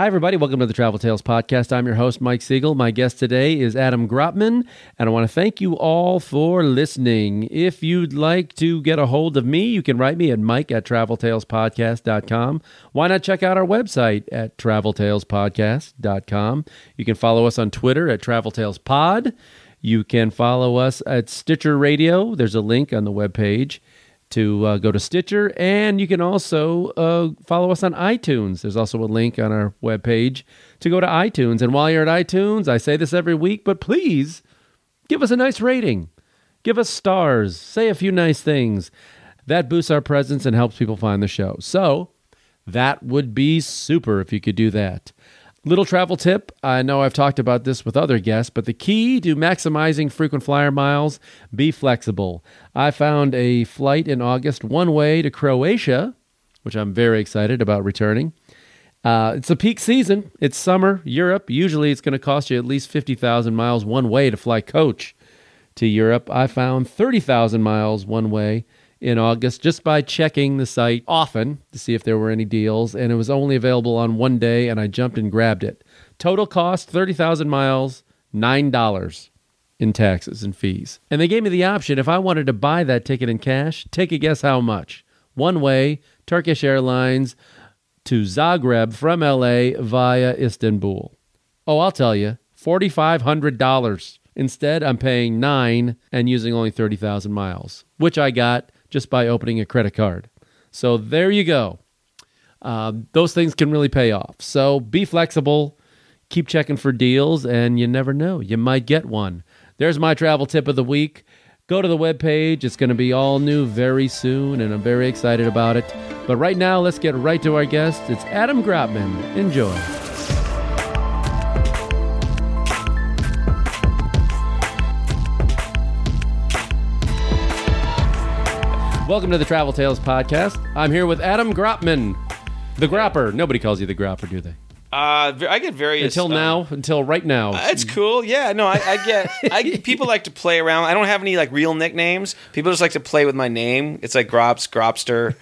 Hi, everybody. Welcome to the Travel Tales Podcast. I'm your host, Mike Siegel. My guest today is Adam Gropman, and I want to thank you all for listening. If you'd like to get a hold of me, you can write me at mike at traveltalespodcast.com. Why not check out our website at traveltalespodcast.com? You can follow us on Twitter at traveltalespod. You can follow us at Stitcher Radio. There's a link on the webpage to uh, go to Stitcher, and you can also uh, follow us on iTunes. There's also a link on our webpage to go to iTunes. And while you're at iTunes, I say this every week, but please give us a nice rating. Give us stars. Say a few nice things. That boosts our presence and helps people find the show. So that would be super if you could do that. Little travel tip I know I've talked about this with other guests, but the key to maximizing frequent flyer miles be flexible. I found a flight in August one way to Croatia, which I'm very excited about returning. Uh, it's a peak season. It's summer, Europe. Usually it's going to cost you at least 50,000 miles one way to fly coach to Europe. I found 30,000 miles one way in August just by checking the site often to see if there were any deals. And it was only available on one day, and I jumped and grabbed it. Total cost 30,000 miles, $9 in taxes and fees. And they gave me the option if I wanted to buy that ticket in cash, take a guess how much. One way, Turkish Airlines to Zagreb from LA via Istanbul. Oh, I'll tell you, $4,500. Instead, I'm paying 9 and using only 30,000 miles, which I got just by opening a credit card. So there you go. Uh, those things can really pay off. So be flexible, keep checking for deals, and you never know. You might get one. There's my travel tip of the week. Go to the webpage. It's going to be all new very soon, and I'm very excited about it. But right now, let's get right to our guest. It's Adam Gropman. Enjoy. Welcome to the Travel Tales podcast. I'm here with Adam Gropman, the Gropper. Nobody calls you the Gropper, do they? Uh, I get various Until um, now, until right now. uh, It's cool. Yeah, no, I, I get. I people like to play around. I don't have any like real nicknames. People just like to play with my name. It's like Grops, Gropster.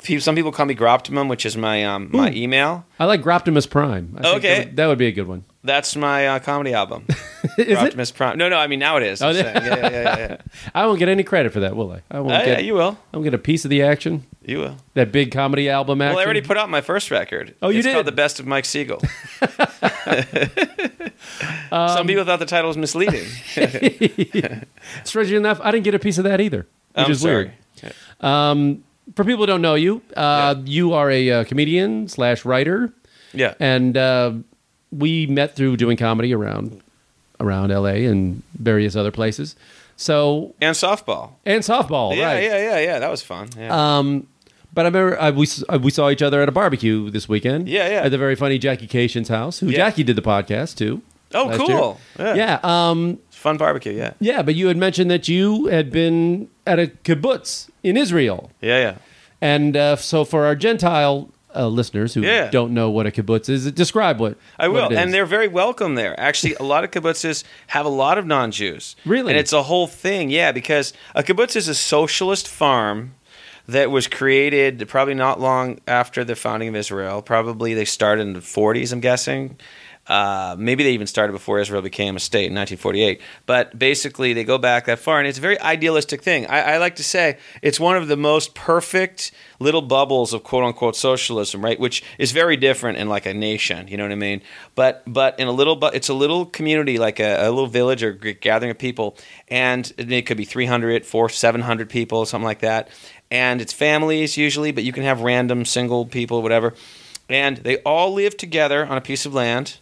Some people call me Groptimum, which is my um, my email. I like Groptimus Prime. I Okay. that would, that would be a good one. That's my uh, comedy album. Is it? Optimus Prime. No, no. I mean now it is. I'm Oh, yeah, yeah, yeah, yeah. I won't get any credit for that, will I? I won't Uh, yeah, get. you will. I won't get a piece of the action. You will. That big comedy album action. Well, I already put out my first record. Oh, you it's did? called "The Best of Mike Siegel." Um, Some people thought the title was misleading. Strangely enough, I didn't get a piece of that either, which I'm is sorry. weird. Um, for people who don't know you, uh, you are a uh, comedian slash writer, Yeah. and uh, we met through doing comedy around around L.A. and various other places. So And softball. and softball, yeah, right? yeah, yeah, yeah. That was fun. Yeah. Um, but I remember uh, we we saw each other at a barbecue this weekend. Yeah, yeah. At the very funny Jackie Kashian's house, who Yeah. Jackie did the podcast too. oh, cool. Yeah. Yeah. Um, Fun barbecue. Yeah. yeah, but you had mentioned that you had been at a kibbutz in Israel, Yeah, yeah. and uh, so for our Gentile uh, listeners who Yeah. don't know what a kibbutz is, describe what I what will, is. and they're very welcome there. Actually, a lot of kibbutzes have a lot of non-Jews. Really? and it's a whole thing. Yeah, because a kibbutz is a socialist farm that was created probably not long after the founding of Israel. Probably they started in the 40s. I'm guessing. Uh, maybe they even started before Israel became a state in 1948. But basically, they go back that far, and it's a very idealistic thing. I, I like to say it's one of the most perfect little bubbles of quote unquote socialism, right? Which is very different in like a nation. You know what I mean? But but in a little, but it's a little community, like a, a little village or gathering of people, and it could be 300, 400, 700 people, something like that. And it's families usually, but you can have random single people, whatever and they all live together on a piece of land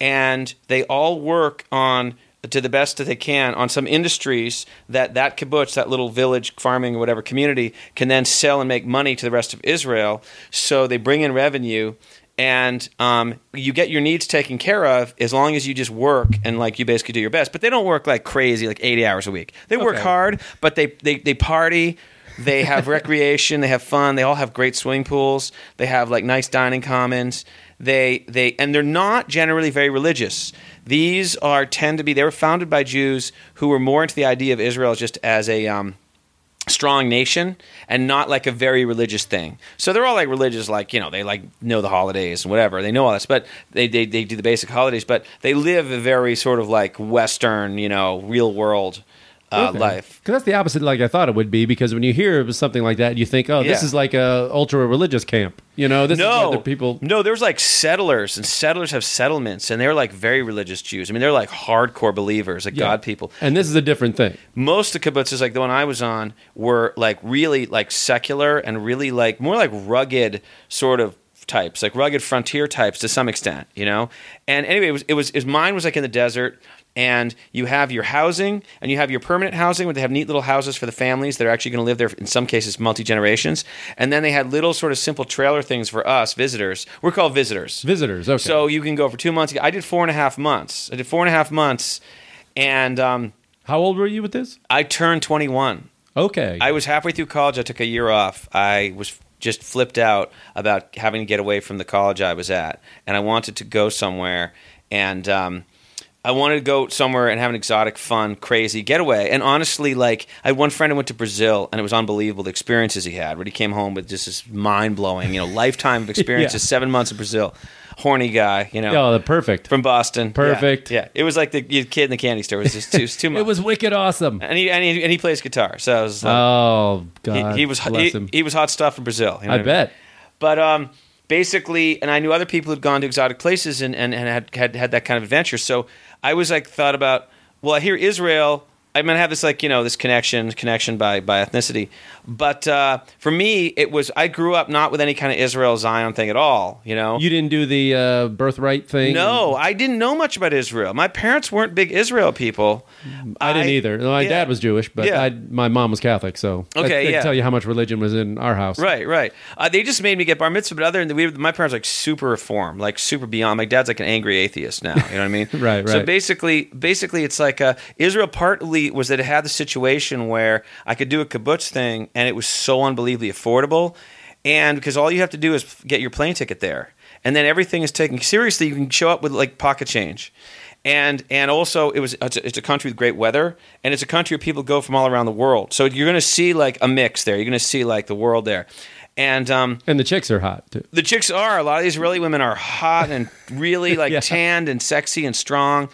and they all work on to the best that they can on some industries that that kibbutz that little village farming or whatever community can then sell and make money to the rest of israel. So they bring in revenue and um, you get your needs taken care of as long as you just work and like you basically do your best. But they don't work like crazy like 80 hours a week. They work Okay. hard but they, they, they party they have recreation. They have fun. They all have great swimming pools. They have like nice dining commons. They they and they're not generally very religious. These are tend to be. They were founded by Jews who were more into the idea of Israel just as a um, strong nation and not like a very religious thing. So they're all like religious, like, you know, they like know the holidays and whatever. They know all this, but they, they, they do the basic holidays, but they live a very sort of like Western, you know, real world uh, life. Because that's the opposite, like I thought it would be. Because when you hear something like that, you think, "Oh, this Yeah. is like a ultra religious camp." You know, this is no, where the people. No, there's like settlers, and settlers have settlements, and they're like very religious Jews. I mean, they're like hardcore believers, like Yeah. God people. And this is a different thing. most of the kibbutzes, like the one I was on, were like really like secular and really like more like rugged sort of types, like rugged frontier types to some extent, you know. And anyway, it was it was, it was mine was like in the desert. And you have your housing, and you have your permanent housing, where they have neat little houses for the families that are actually going to live there. In some cases, multi generations. And then they had little sort of simple trailer things for us visitors. We're called visitors. Visitors, okay. So you can go for two months. I did four and a half months. I did four and a half months, and um, how old were you with this? I turned 21. Okay, I was halfway through college. I took a year off. I was just flipped out about having to get away from the college I was at, and I wanted to go somewhere. And um, I wanted to go somewhere and have an exotic, fun, crazy getaway. And honestly, like I had one friend who went to Brazil, and it was unbelievable the experiences he had. When he came home with just this mind blowing, you know, lifetime of experiences. Yeah. Seven months in Brazil, horny guy, you know. oh, the perfect. From Boston, Perfect. Yeah, it was like the kid in the candy store. It was just too, it was too much. It was wicked awesome. and he, and he and he plays guitar, so I was like, Oh God, he, he was he, he was hot stuff in Brazil. you know I what mean? bet. But um, basically, and I knew other people who'd gone to exotic places and, and, and had, had had that kind of adventure. So I was like, thought about, well, I hear Israel. I'm gonna have this like you know this connection connection by by ethnicity, but uh, for me it was I grew up not with any kind of Israel Zion thing at all. You know, You didn't do the uh, birthright thing. no, I didn't know much about Israel. My parents weren't big Israel people. I didn't either. My yeah. dad was Jewish, but Yeah. I, my mom was Catholic, so Okay, I, can yeah. tell you how much religion was in our house. Right, right. Uh, they just made me get bar mitzvah, but other than we, my parents like super reform, like super beyond. My dad's like an angry atheist now. You know what I mean? Right, right. So basically, basically, it's like uh, Israel. Partly was that it had the situation where I could do a kibbutz thing, and it was so unbelievably affordable, and because all you have to do is get your plane ticket there, and then everything is taken seriously. You can show up with like pocket change. And and also it was it's a, it's a country with great weather and it's a country where people go from all around the world. So you're going to see like a mix there. You're going to see like the world there. And um, And the chicks are hot too. the chicks are a lot of these Israeli women are hot and really like Yeah. tanned and sexy and strong.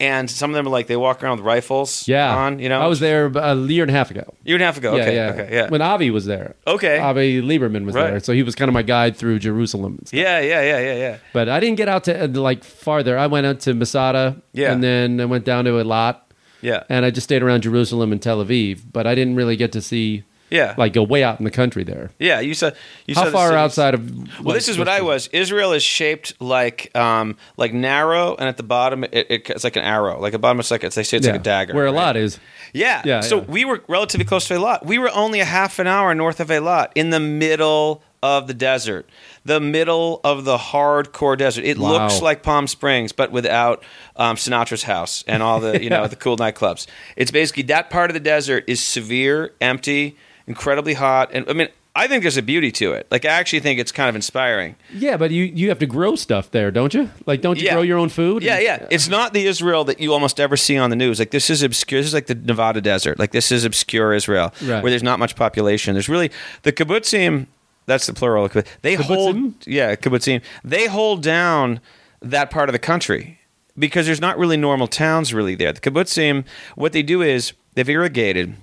And some of them are like they walk around with rifles Yeah, on. You know, I was there a year and a half ago. year and a half ago. Okay, yeah, yeah. okay, yeah, When Avi was there. Okay. Avi Lieberman was Right. there, so he was kind of my guide through Jerusalem. and stuff. yeah, yeah, yeah, yeah, yeah. But I didn't get out to uh, like farther. I went out to Masada, Yeah. and then I went down to Eilat, Yeah, and I just stayed around Jerusalem and Tel Aviv. But I didn't really get to see yeah, like go way out in the country there. yeah. You saw you saw How the far outside of? Well, this is what I was. Israel is shaped like um, like narrow, and at the bottom it, it, it's like an arrow. Like the bottom, it's like it's, they say it's Yeah, like a dagger. Where a right? lot is. Yeah. Yeah, So yeah. we were relatively close to Eilat. We were only a half an hour north of Eilat in the middle of the desert, the middle of the hardcore desert. It Wow. looks like Palm Springs, but without um, Sinatra's house and all the you know the cool nightclubs. It's basically that part of the desert is severe, empty, incredibly hot, and I mean. I think there's a beauty to it. Like I actually think it's kind of inspiring. Yeah, but you you have to grow stuff there, don't you? Like, don't you Yeah. grow your own food? Yeah, yeah. It's not the Israel that you almost ever see on the news. Like this is obscure. This is like the Nevada desert. Like this is obscure Israel, Right. where there's not much population. There's really the kibbutzim. That's the plural. They Kibbutzim? hold. Yeah, kibbutzim. They hold down that part of the country because there's not really normal towns really there. The kibbutzim, what they do is they've irrigated.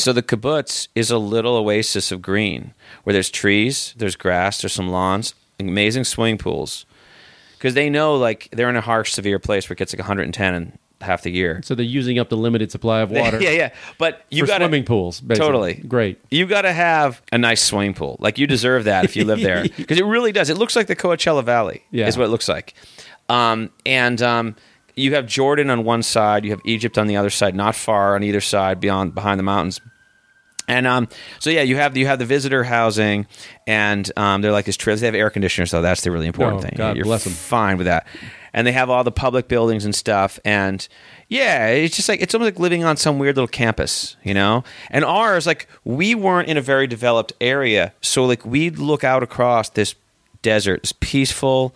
So the kibbutz is a little oasis of green where there's trees, there's grass, there's some lawns, amazing swimming pools. Because they know like they're in a harsh, severe place where it gets like 110 in half the year. So they're using up the limited supply of water yeah, yeah. But you got swimming pools. basically. Totally. great. You got to have a nice swimming pool. Like you deserve that if you live there, because it really does. It looks like the Coachella Valley. Yeah. is what it looks like. Um, and um, you have Jordan on one side, you have Egypt on the other side, not far on either side, beyond behind the mountains. And um, so yeah, you have you have the visitor housing, and um, they're like this trails. They have air conditioners, so That's the really important Oh, thing. God You're bless 'em. fine with that. And they have all the public buildings and stuff. And yeah, it's just like it's almost like living on some weird little campus, you know. And ours, like we weren't in a very developed area, so like we'd look out across this desert, this peaceful,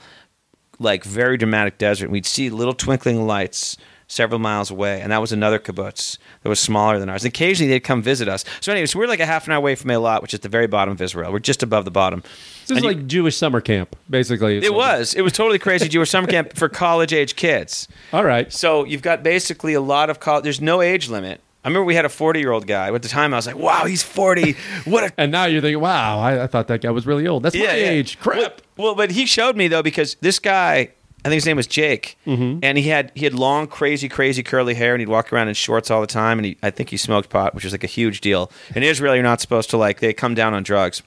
like very dramatic desert. And we'd see little twinkling lights several miles away, and that was another kibbutz that was smaller than ours. And occasionally they'd come visit us. So, anyways, we're like a half an hour away from Eilat, which is the very bottom of Israel. We're just above the bottom. This is you- like Jewish summer camp, basically. it was. It was totally crazy Jewish summer camp for college age kids. All right. So you've got basically a lot of college. There's no age limit. I remember we had a 40 year old guy. At the time, I was like, "Wow, he's 40. What a And now you're thinking, wow, I, I thought that guy was really old. That's my age. Crap. Well, well, but he showed me though because this guy, I think his name was Jake, Mm-hmm. and he had he had long, crazy, crazy curly hair, and he'd walk around in shorts all the time. And he, I think he smoked pot, which is like a huge deal. In Israel, you're not supposed to like they come down on drugs.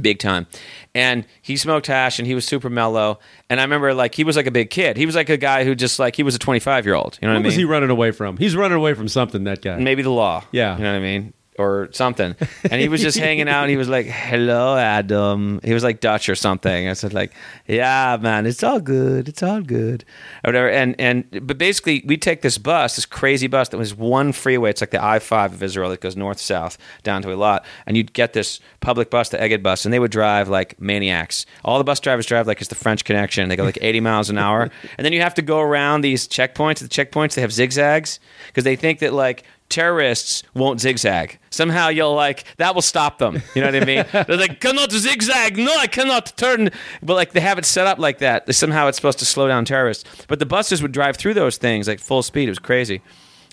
Big time, and he smoked hash, and he was super mellow. And I remember, like, he was like a big kid. He was like a guy who just like he was a 25 year old. You know what, What I mean? was he running away from? He's running away from something, that guy. maybe the law. Yeah. You know what I mean? Or something. And he was just hanging out and he was like, Hello, Adam. He was like Dutch or something. I said, like, yeah, man, it's all good. It's all good. Or whatever. And and but basically we take this bus, this crazy bus that was one freeway. It's like the I five of Israel that goes north south down to Eilat. And you'd get this public bus, the Egged bus, and they would drive like maniacs. All the bus drivers drive like it's the French connection. They go like 80 miles an hour. And then you have to go around these checkpoints. The checkpoints they have zigzags because they think that like terrorists won't zigzag. Somehow you'll like that will stop them. You know what I mean? They're like, cannot zigzag. No, I cannot turn. But like they have it set up like that. Somehow it's supposed to slow down terrorists. But the buses would drive through those things like full speed. It was crazy.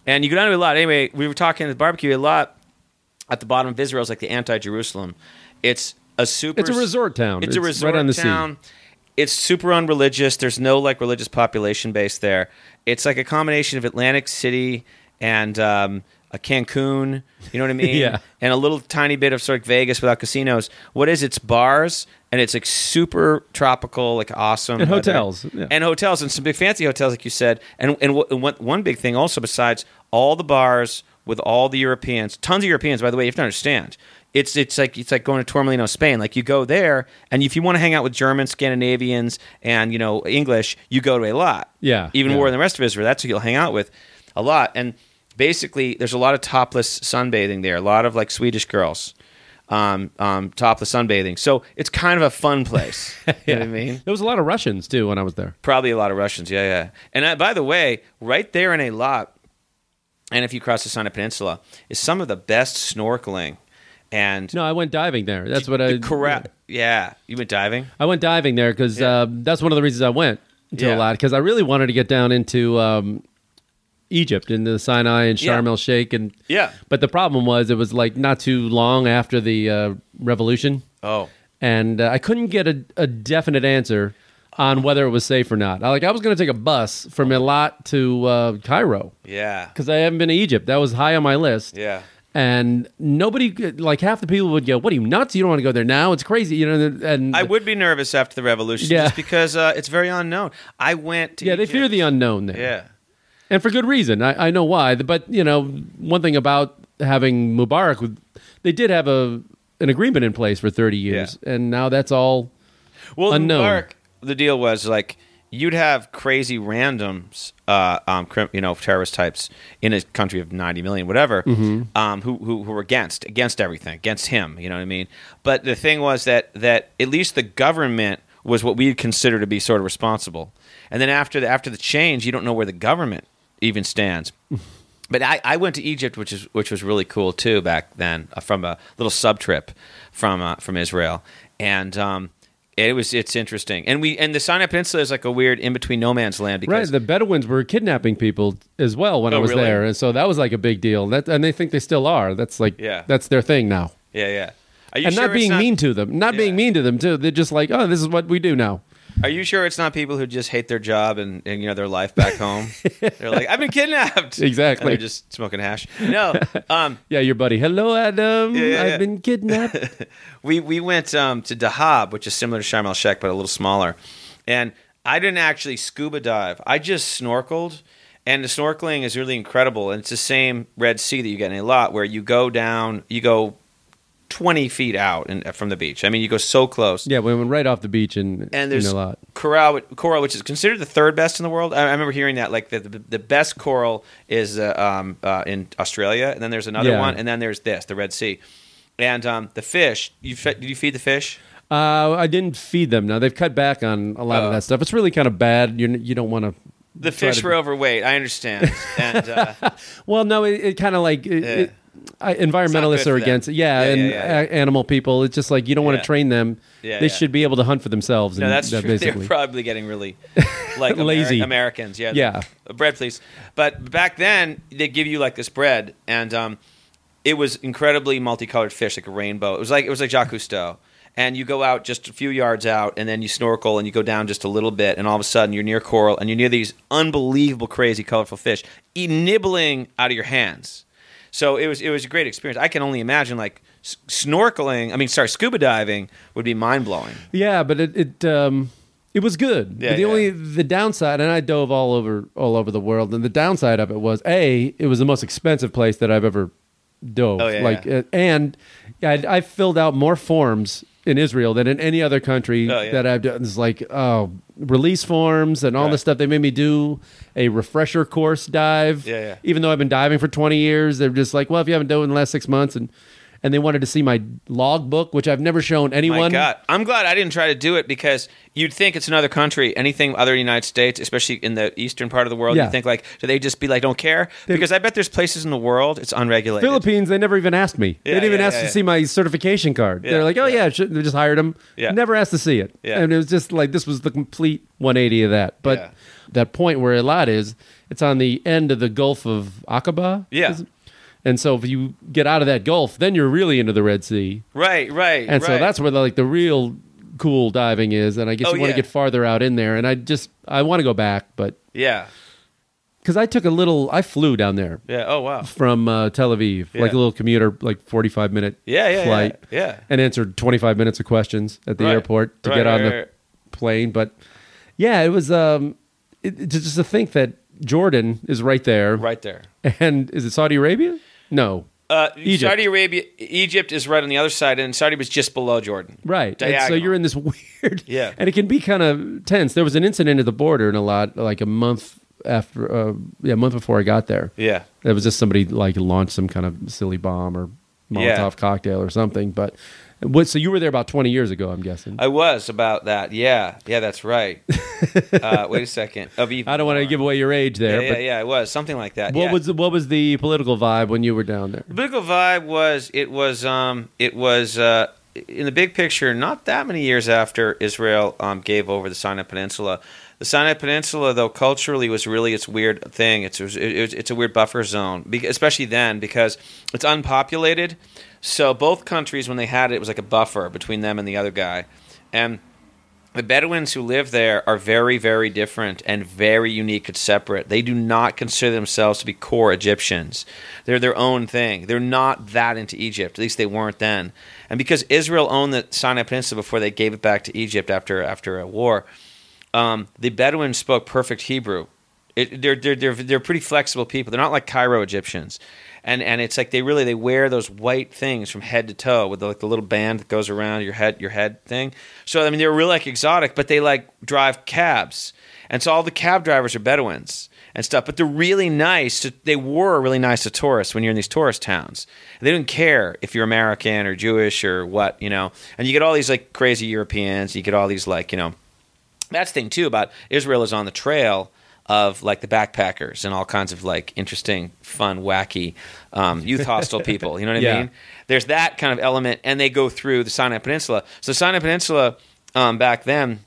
And you go down to Eilat. Anyway, we were talking at the barbecue Eilat at the bottom of Israel is like the anti-Jerusalem. It's a super. It's a resort town. It's, a resort right on the sea. town. It's super unreligious. There's no like religious population base there. It's like a combination of Atlantic City and um, a Cancun. You know what I mean? Yeah. And a little tiny bit of sort of Vegas without casinos. What is it's bars and it's like super tropical, like awesome And weather. hotels, yeah. and hotels and some big fancy hotels, like you said. And and, wh- and one, one big thing also besides all the bars with all the Europeans, tons of Europeans. By the way, you have to understand. It's it's like it's like going to Torremolino, Spain. Like you go there, and if you want to hang out with Germans, Scandinavians, and you know English, you go to Eilat. Yeah, even yeah. more than the rest of Israel. That's who you'll hang out with a lot. And basically, there's a lot of topless sunbathing there. A lot of like Swedish girls. Um, um, topless sunbathing, so it's kind of a fun place. You know what I mean? There was a lot of Russians too when I was there. Probably a lot of Russians. Yeah, yeah. And uh, by the way, right there in Eilat, and if you cross the Sinai Peninsula, is some of the best snorkeling. And No, I went diving there. That's what I. correct. Yeah, you went diving. I went diving there because Yeah. uh, that's one of the reasons I went to Yeah. Eilat because I really wanted to get down into um, Egypt, and the Sinai and Sharm el Sheikh, and Yeah. but the problem was it was like not too long after the uh, revolution, Oh, and uh, I couldn't get a, a definite answer on whether it was safe or not. I, like I was going to take a bus from Eilat to uh, Cairo yeah, because I haven't been to Egypt. That was high on my list. yeah. And nobody, like half the people would go, "What are you nuts? You don't want to go there now? It's crazy." You know, and I would be nervous after the revolution, Yeah. just because uh, it's very unknown. I went. To yeah, they Egypt. fear the unknown there. Yeah, and for good reason. I, I know why, but you know, one thing about having Mubarak, they did have a an agreement in place for thirty years, and now that's all. Well, Unknown. Mubarak, the deal was like you'd have crazy randoms, uh, um, crim- you know, terrorist types in a country of ninety million, whatever, Mm-hmm. um, who, who who were against against everything, against him. You know what I mean? But the thing was that that at least the government was what we'd consider to be sort of responsible. And then after the after the change, you don't know where the government even stands. But I, I went to Egypt, which is which was really cool too back then, uh, from a little sub trip from uh, from Israel, and um, it was it's interesting. And we and the Sinai Peninsula is like a weird in between no man's land Right, the Bedouins were kidnapping people as well when I Oh, was really? there, and so that was like a big deal. That and they think they still are. That's like Yeah. that's their thing now. yeah yeah. And sure not being mean to them, not being mean to them too. They're just like, oh, this is what we do now. Are you sure it's not people who just hate their job and, and you know their life back home? They're like, I've been kidnapped. Exactly. And they're just smoking hash. No, um, Yeah, your buddy. Hello, Adam. Yeah, yeah, I've yeah. been kidnapped. we we went um, to Dahab, which is similar to Sharm el Sheikh but a little smaller. And I didn't actually scuba dive. I just snorkeled, and the snorkeling is really incredible. And it's the same Red Sea that you get in Eilat, where you go down, you go twenty feet out in, from the beach. I mean, you go so close. yeah, we went right off the beach and And there's a lot. coral, coral, which is considered the third best in the world. I, I remember hearing that. Like the, the, the best coral is uh, um, uh, in Australia, and then there's another Yeah. one, and then there's this, the Red Sea. And um, the fish, you fe- did you feed the fish? Uh, I didn't feed them. Now they've cut back on a lot Oh. of that stuff. It's really kind of bad. You you don't want to The fish to- were overweight. I understand. And uh, Well, no, it, it kind of like it, it- I, environmentalists are against it. Yeah, Yeah, and yeah, a- animal people. It's just like you don't want to train them. Yeah, they should be able to hunt for themselves. no, and that's that true. They're probably getting really like Ameri- Lazy. Americans. Yeah. Yeah. Bread, please. But back then, they give you like this bread, and um, it was incredibly multicolored fish, like a rainbow. It was like it was like Jacques Cousteau. And you go out just a few yards out, and then you snorkel, and you go down just a little bit, and all of a sudden you're near coral, and you're near these unbelievable, crazy, colorful fish, nibbling out of your hands. So it was it was a great experience. I can only imagine like snorkeling. I mean, sorry, scuba diving would be mind blowing. Yeah, but it it um it was good. Yeah, but the yeah. only the downside, and I dove all over all over the world, and the downside of it was a it was the most expensive place that I've ever dove. Oh, yeah, like yeah. uh, and I, I filled out more forms in Israel than in any other country Oh, yeah. that I've done. It's like oh release forms and all Right. this stuff. They made me do a refresher course dive. Yeah, yeah. Even though I've been diving for twenty years, they're just like, well, if you haven't done it in the last six months and. And they wanted to see my logbook, which I've never shown anyone. My God, I'm glad I didn't try to do it because you'd think it's another country, anything other than the United States, especially in the eastern part of the world. Yeah. You think like, do they just be like, don't care? Because I bet there's places in the world it's unregulated. Philippines, they never even asked me. they didn't even yeah, ask yeah, to yeah. see my certification card. Yeah, They're like, oh yeah. yeah, they just hired him. Yeah. Never asked to see it. Yeah. And it was just like this was the complete 180 of that. But Yeah. that point where Eilat is, it's on the end of the Gulf of Aqaba. Yeah. And so if you get out of that Gulf, then you're really into the Red Sea. Right, right. And so right. that's where the, like the real cool diving is. And I guess Oh, you want yeah. to get farther out in there. And I just I want to go back, but yeah, because I took a little, I flew down there yeah. Oh wow. from uh, Tel Aviv, Yeah. like a little commuter, like 45 minute Yeah, yeah, flight, yeah, yeah. and answered 25 minutes of questions at the Right. airport to Right, get on the plane. But yeah, it was um, it- just to think that Jordan is right there, Right there. and is it Saudi Arabia? No, Uh, Egypt. Saudi Arabia, Egypt is right on the other side, and Saudi was just below Jordan. right. And so Diagonal. you're in this weird, Yeah. and it can be kind of tense. There was an incident at the border, and a lot like a month after, uh, yeah, a month before I got there. Yeah, It was just somebody like launched some kind of silly bomb or Molotov Yeah. cocktail or something. But what? So you were there about twenty years ago, I'm guessing. I was about that. Yeah, yeah, that's right. uh, wait a second. Even I don't want to give away your age there, yeah, but yeah, it was something like that. what yeah. was the, what was the political vibe when you were down there? The political vibe was it was um it was uh in the big picture not that many years after Israel um gave over the Sinai Peninsula. The Sinai Peninsula, though culturally, was really its weird thing. It's it, it's- it's a weird buffer zone, especially then because it's unpopulated. So both countries, when they had it, it was like a buffer between them and the other guy, and the Bedouins who live there are very, very different and very unique and separate. They do not consider themselves to be core Egyptians. They're their own thing. They're not that into Egypt. At least they weren't then. And because Israel owned the Sinai Peninsula before they gave it back to Egypt after after a war, um, the Bedouins spoke perfect Hebrew. It, they're, they're, they're, they're pretty flexible people. They're not like Cairo Egyptians. And, and it's like they really they wear those white things from head to toe with the, like the little band that goes around your head your head thing. So I mean they're really like exotic, but they like drive cabs, and so all the cab drivers are Bedouins and stuff. But they're really nice. To, they were really nice to tourists when you're in these tourist towns. They didn't care if you're American or Jewish or what you know. And you get all these like crazy Europeans. You get all these like you know that's the thing too about Israel is on the trail of like the backpackers and all kinds of like interesting, fun, wacky, um, youth hostel people. You know what I Yeah. mean? There's that kind of element, and they go through the Sinai Peninsula. So the Sinai Peninsula um, back then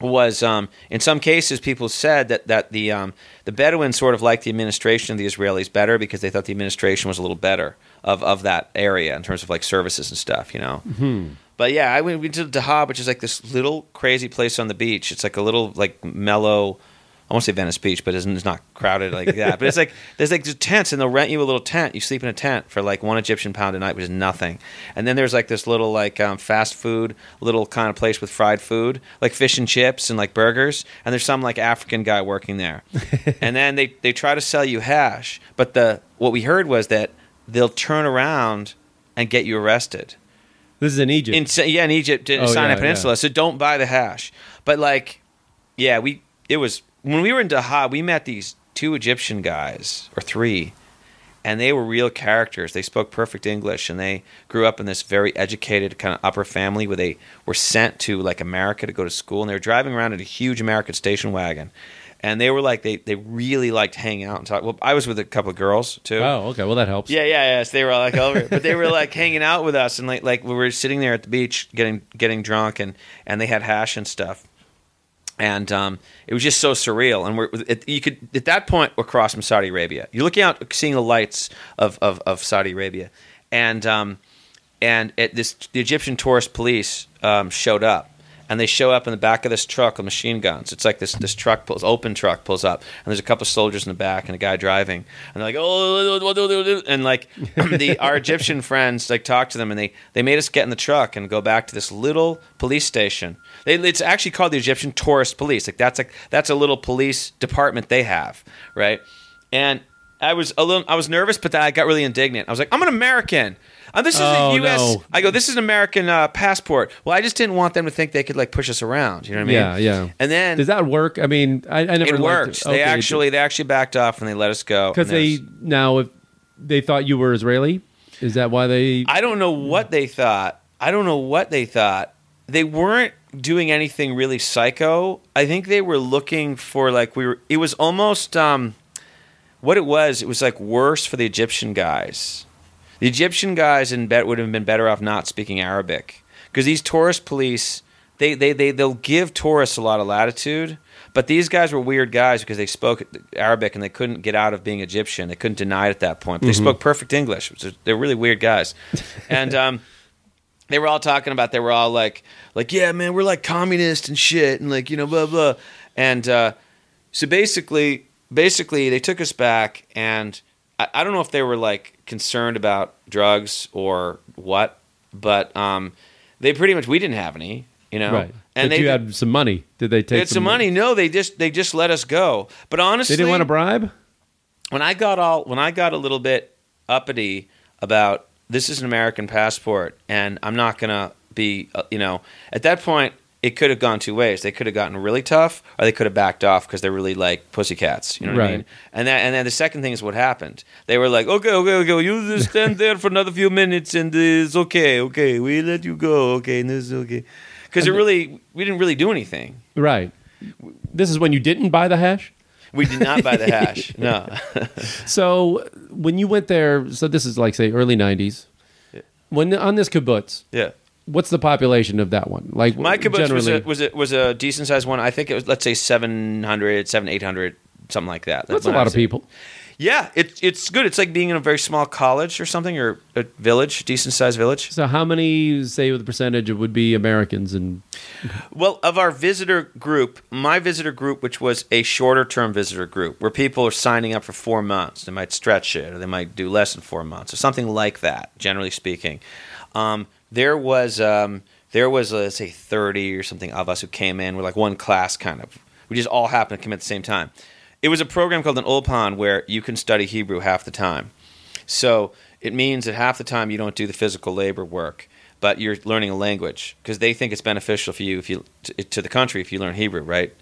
was um, in some cases people said that that the um, the Bedouins sort of liked the administration of the Israelis better because they thought the administration was a little better of, of that area in terms of like services and stuff, you know. But yeah, I went we did Dahab, which is like this little crazy place on the beach. It's like a little like mellow. I won't say Venice Beach, but it's it's not crowded like that. But it's like there's like just tents, and they'll rent you a little tent. You sleep in a tent for like one Egyptian pound a night, which is nothing. And then there's like this little like um, fast food, little kind of place with fried food, like fish and chips and like burgers. And there's some like African guy working there. and then they they try to sell you hash, but the what we heard was that they'll turn around and get you arrested. This is in Egypt. In yeah, in Egypt, in Oh, Sinai yeah, Peninsula. yeah. So don't buy the hash. But like, yeah, we it was when we were in Dahab, we met these two Egyptian guys or three, and they were real characters. They spoke perfect English, and they grew up in this very educated kind of upper family where they were sent to like America to go to school, and they were driving around in a huge American station wagon. And they were like they, they really liked hanging out and talk. Well, I was with a couple of girls too. Oh, okay. Well, that helps. Yeah, yeah, yeah. So they were like over, but they were like hanging out with us, and like like we were sitting there at the beach getting getting drunk, and and they had hash and stuff, and um, it was just so surreal. And we're it, you could at that point we're crossing Saudi Arabia. You're looking out, seeing the lights of of, of Saudi Arabia, and um, and at this the Egyptian tourist police um, showed up. And they show up in the back of this truck with machine guns. It's like this this truck pulls open truck pulls up, and there's a couple of soldiers in the back and a guy driving, and they're like oh, and like the our Egyptian friends like talk to them, and they they made us get in the truck and go back to this little police station. They, it's actually called the Egyptian Tourist Police. Like that's like that's a little police department they have, right? And I was a little I was nervous, but then I got really indignant. I was like, I'm an American. Uh, this is Oh, a U.S. no. I go, this is an American uh, passport. Well, I just didn't want them to think they could like push us around. You know what I mean? Yeah, yeah. And then Does that work? I mean, I, I never. it worked. they actually they actually backed off and they let us go. because they there's- now if they thought you were Israeli. Is that why they? I don't know what they thought. I don't know what they thought. They weren't doing anything really psycho. I think they were looking for like we were. It was almost um, what it was. It was like worse for the Egyptian guys. The Egyptian guys in bet would have been better off not speaking Arabic because these tourist police they they they they'll give tourists a lot of latitude. But these guys were weird guys because they spoke Arabic and they couldn't get out of being Egyptian. They couldn't deny it at that point. But They spoke perfect English. They're really weird guys, and um, they were all talking about. They were all like, like, yeah, man, we're like communist and shit, and like, you know, blah blah. And uh, so basically, basically, they took us back, and I, I don't know if they were like concerned about drugs or what, but um, they pretty much we didn't have any, you know, right. and but they you had some money. Did they take they had some money. No, they just they just let us go. But honestly, They didn't want to bribe. when I got all when I got a little bit uppity about this is an American passport and I'm not gonna be uh, you know at that point it could have gone two ways. They could have gotten really tough, or they could have backed off because they're really like pussycats. You know what I Right. mean? And that, and then the second thing is what happened. They were like, okay, okay, okay, you just stand there for another few minutes, and it's okay, okay, we let you go, okay, and this is okay. Because it really, we didn't really do anything. Right. This is when you didn't buy the hash. We did not buy the hash. No. So when you went there, so this is like say early '90s. When on this kibbutz, yeah. what's the population of that one? Like My kibbutz was a, was a was a decent sized one. I think it was let's say 700, 700, 800, something like that. that's a lot of people. Yeah, it's it's good. It's like being in a very small college or something or a village, decent sized village. So how many, say, with the percentage it would be Americans and Well, of our visitor group, my visitor group, which was a shorter term visitor group, where people are signing up for four months, they might stretch it, or they might do less than four months, or something like that. Generally speaking, um, there was um, there was uh, let's say thirty or something of us who came in. We're like one class, kind of. We just all happened to come at the same time. It was a program called an Ulpan where you can study Hebrew half the time. So it means that half the time you don't do the physical labor work, but you're learning a language because they think it's beneficial for you if you to, the country if you learn Hebrew, right?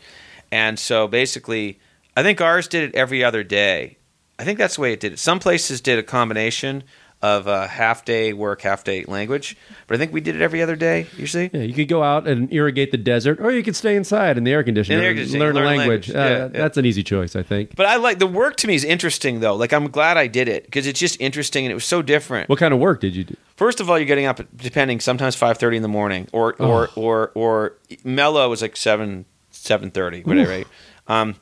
And so basically, I think ours did it every other day. I think that's the way it did it. Some places did a combination of uh, half day work, half day language, but I think we did it every other day usually. yeah, you could go out and irrigate the desert, or you could stay inside in the air conditioner, air and conditioning, learn a language. language. Uh, Yeah, yeah. That's an easy choice, I think. But I like the work to me is interesting though. Like I'm glad I did it because it's just interesting and it was so different. What kind of work did you do? First of all, you're getting up depending sometimes five thirty in the morning, or or or or mellow was like seven seven thirty, whatever. Right? Um,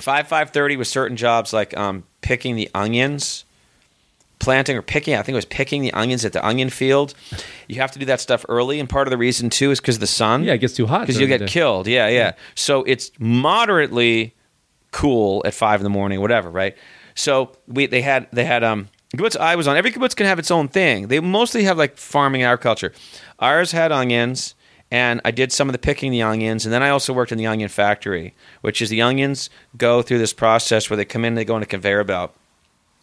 five five thirty with certain jobs like um, picking the onions, planting or picking. I think it was picking the onions at the onion field. You have to do that stuff early, and part of the reason too is because the sun. Yeah, it gets too hot because you'll get killed. Yeah, yeah. So it's moderately cool at five in the morning, whatever, right? So we they had they had um kibbutz I was on. Every kibbutz can have its own thing. They mostly have like farming and agriculture. Ours had onions, and I did some of the picking the onions, and then I also worked in the onion factory, which is the onions go through this process where they come in, they go on a conveyor belt.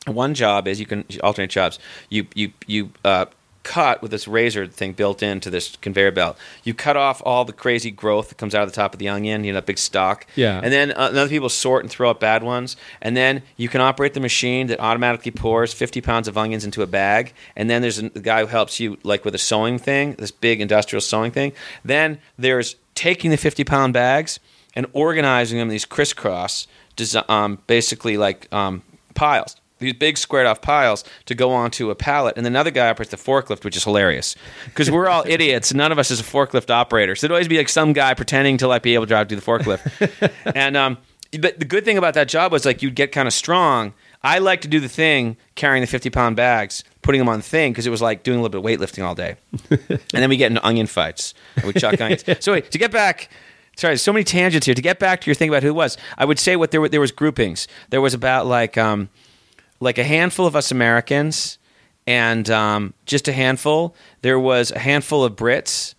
One job is you can alternate jobs. You you you uh, cut with this razor thing built into this conveyor belt. You cut off all the crazy growth that comes out of the top of the onion, you know, that big stalk. Yeah. And then uh, other people sort and throw out bad ones. And then you can operate the machine that automatically pours 50 pounds of onions into a bag. And then there's a guy who helps you, like with a sewing thing, this big industrial sewing thing. Then there's taking the 50 pound bags and organizing them in these crisscross, um, basically like um, piles. These big squared off piles to go onto a pallet, and then another guy operates the forklift, which is hilarious because we're all idiots. None of us is a forklift operator, so there'd always be like some guy pretending to like be able to drive to the forklift. and um, but the good thing about that job was like you'd get kind of strong. I like to do the thing carrying the fifty pound bags, putting them on the thing because it was like doing a little bit of weightlifting all day. and then we get into onion fights we chuck onions. So wait, to get back sorry, so many tangents here. To get back to your thing about who it was, I would say what there were there was groupings. There was about like um, like a handful of us Americans and um, just a handful. There was a handful of Brits,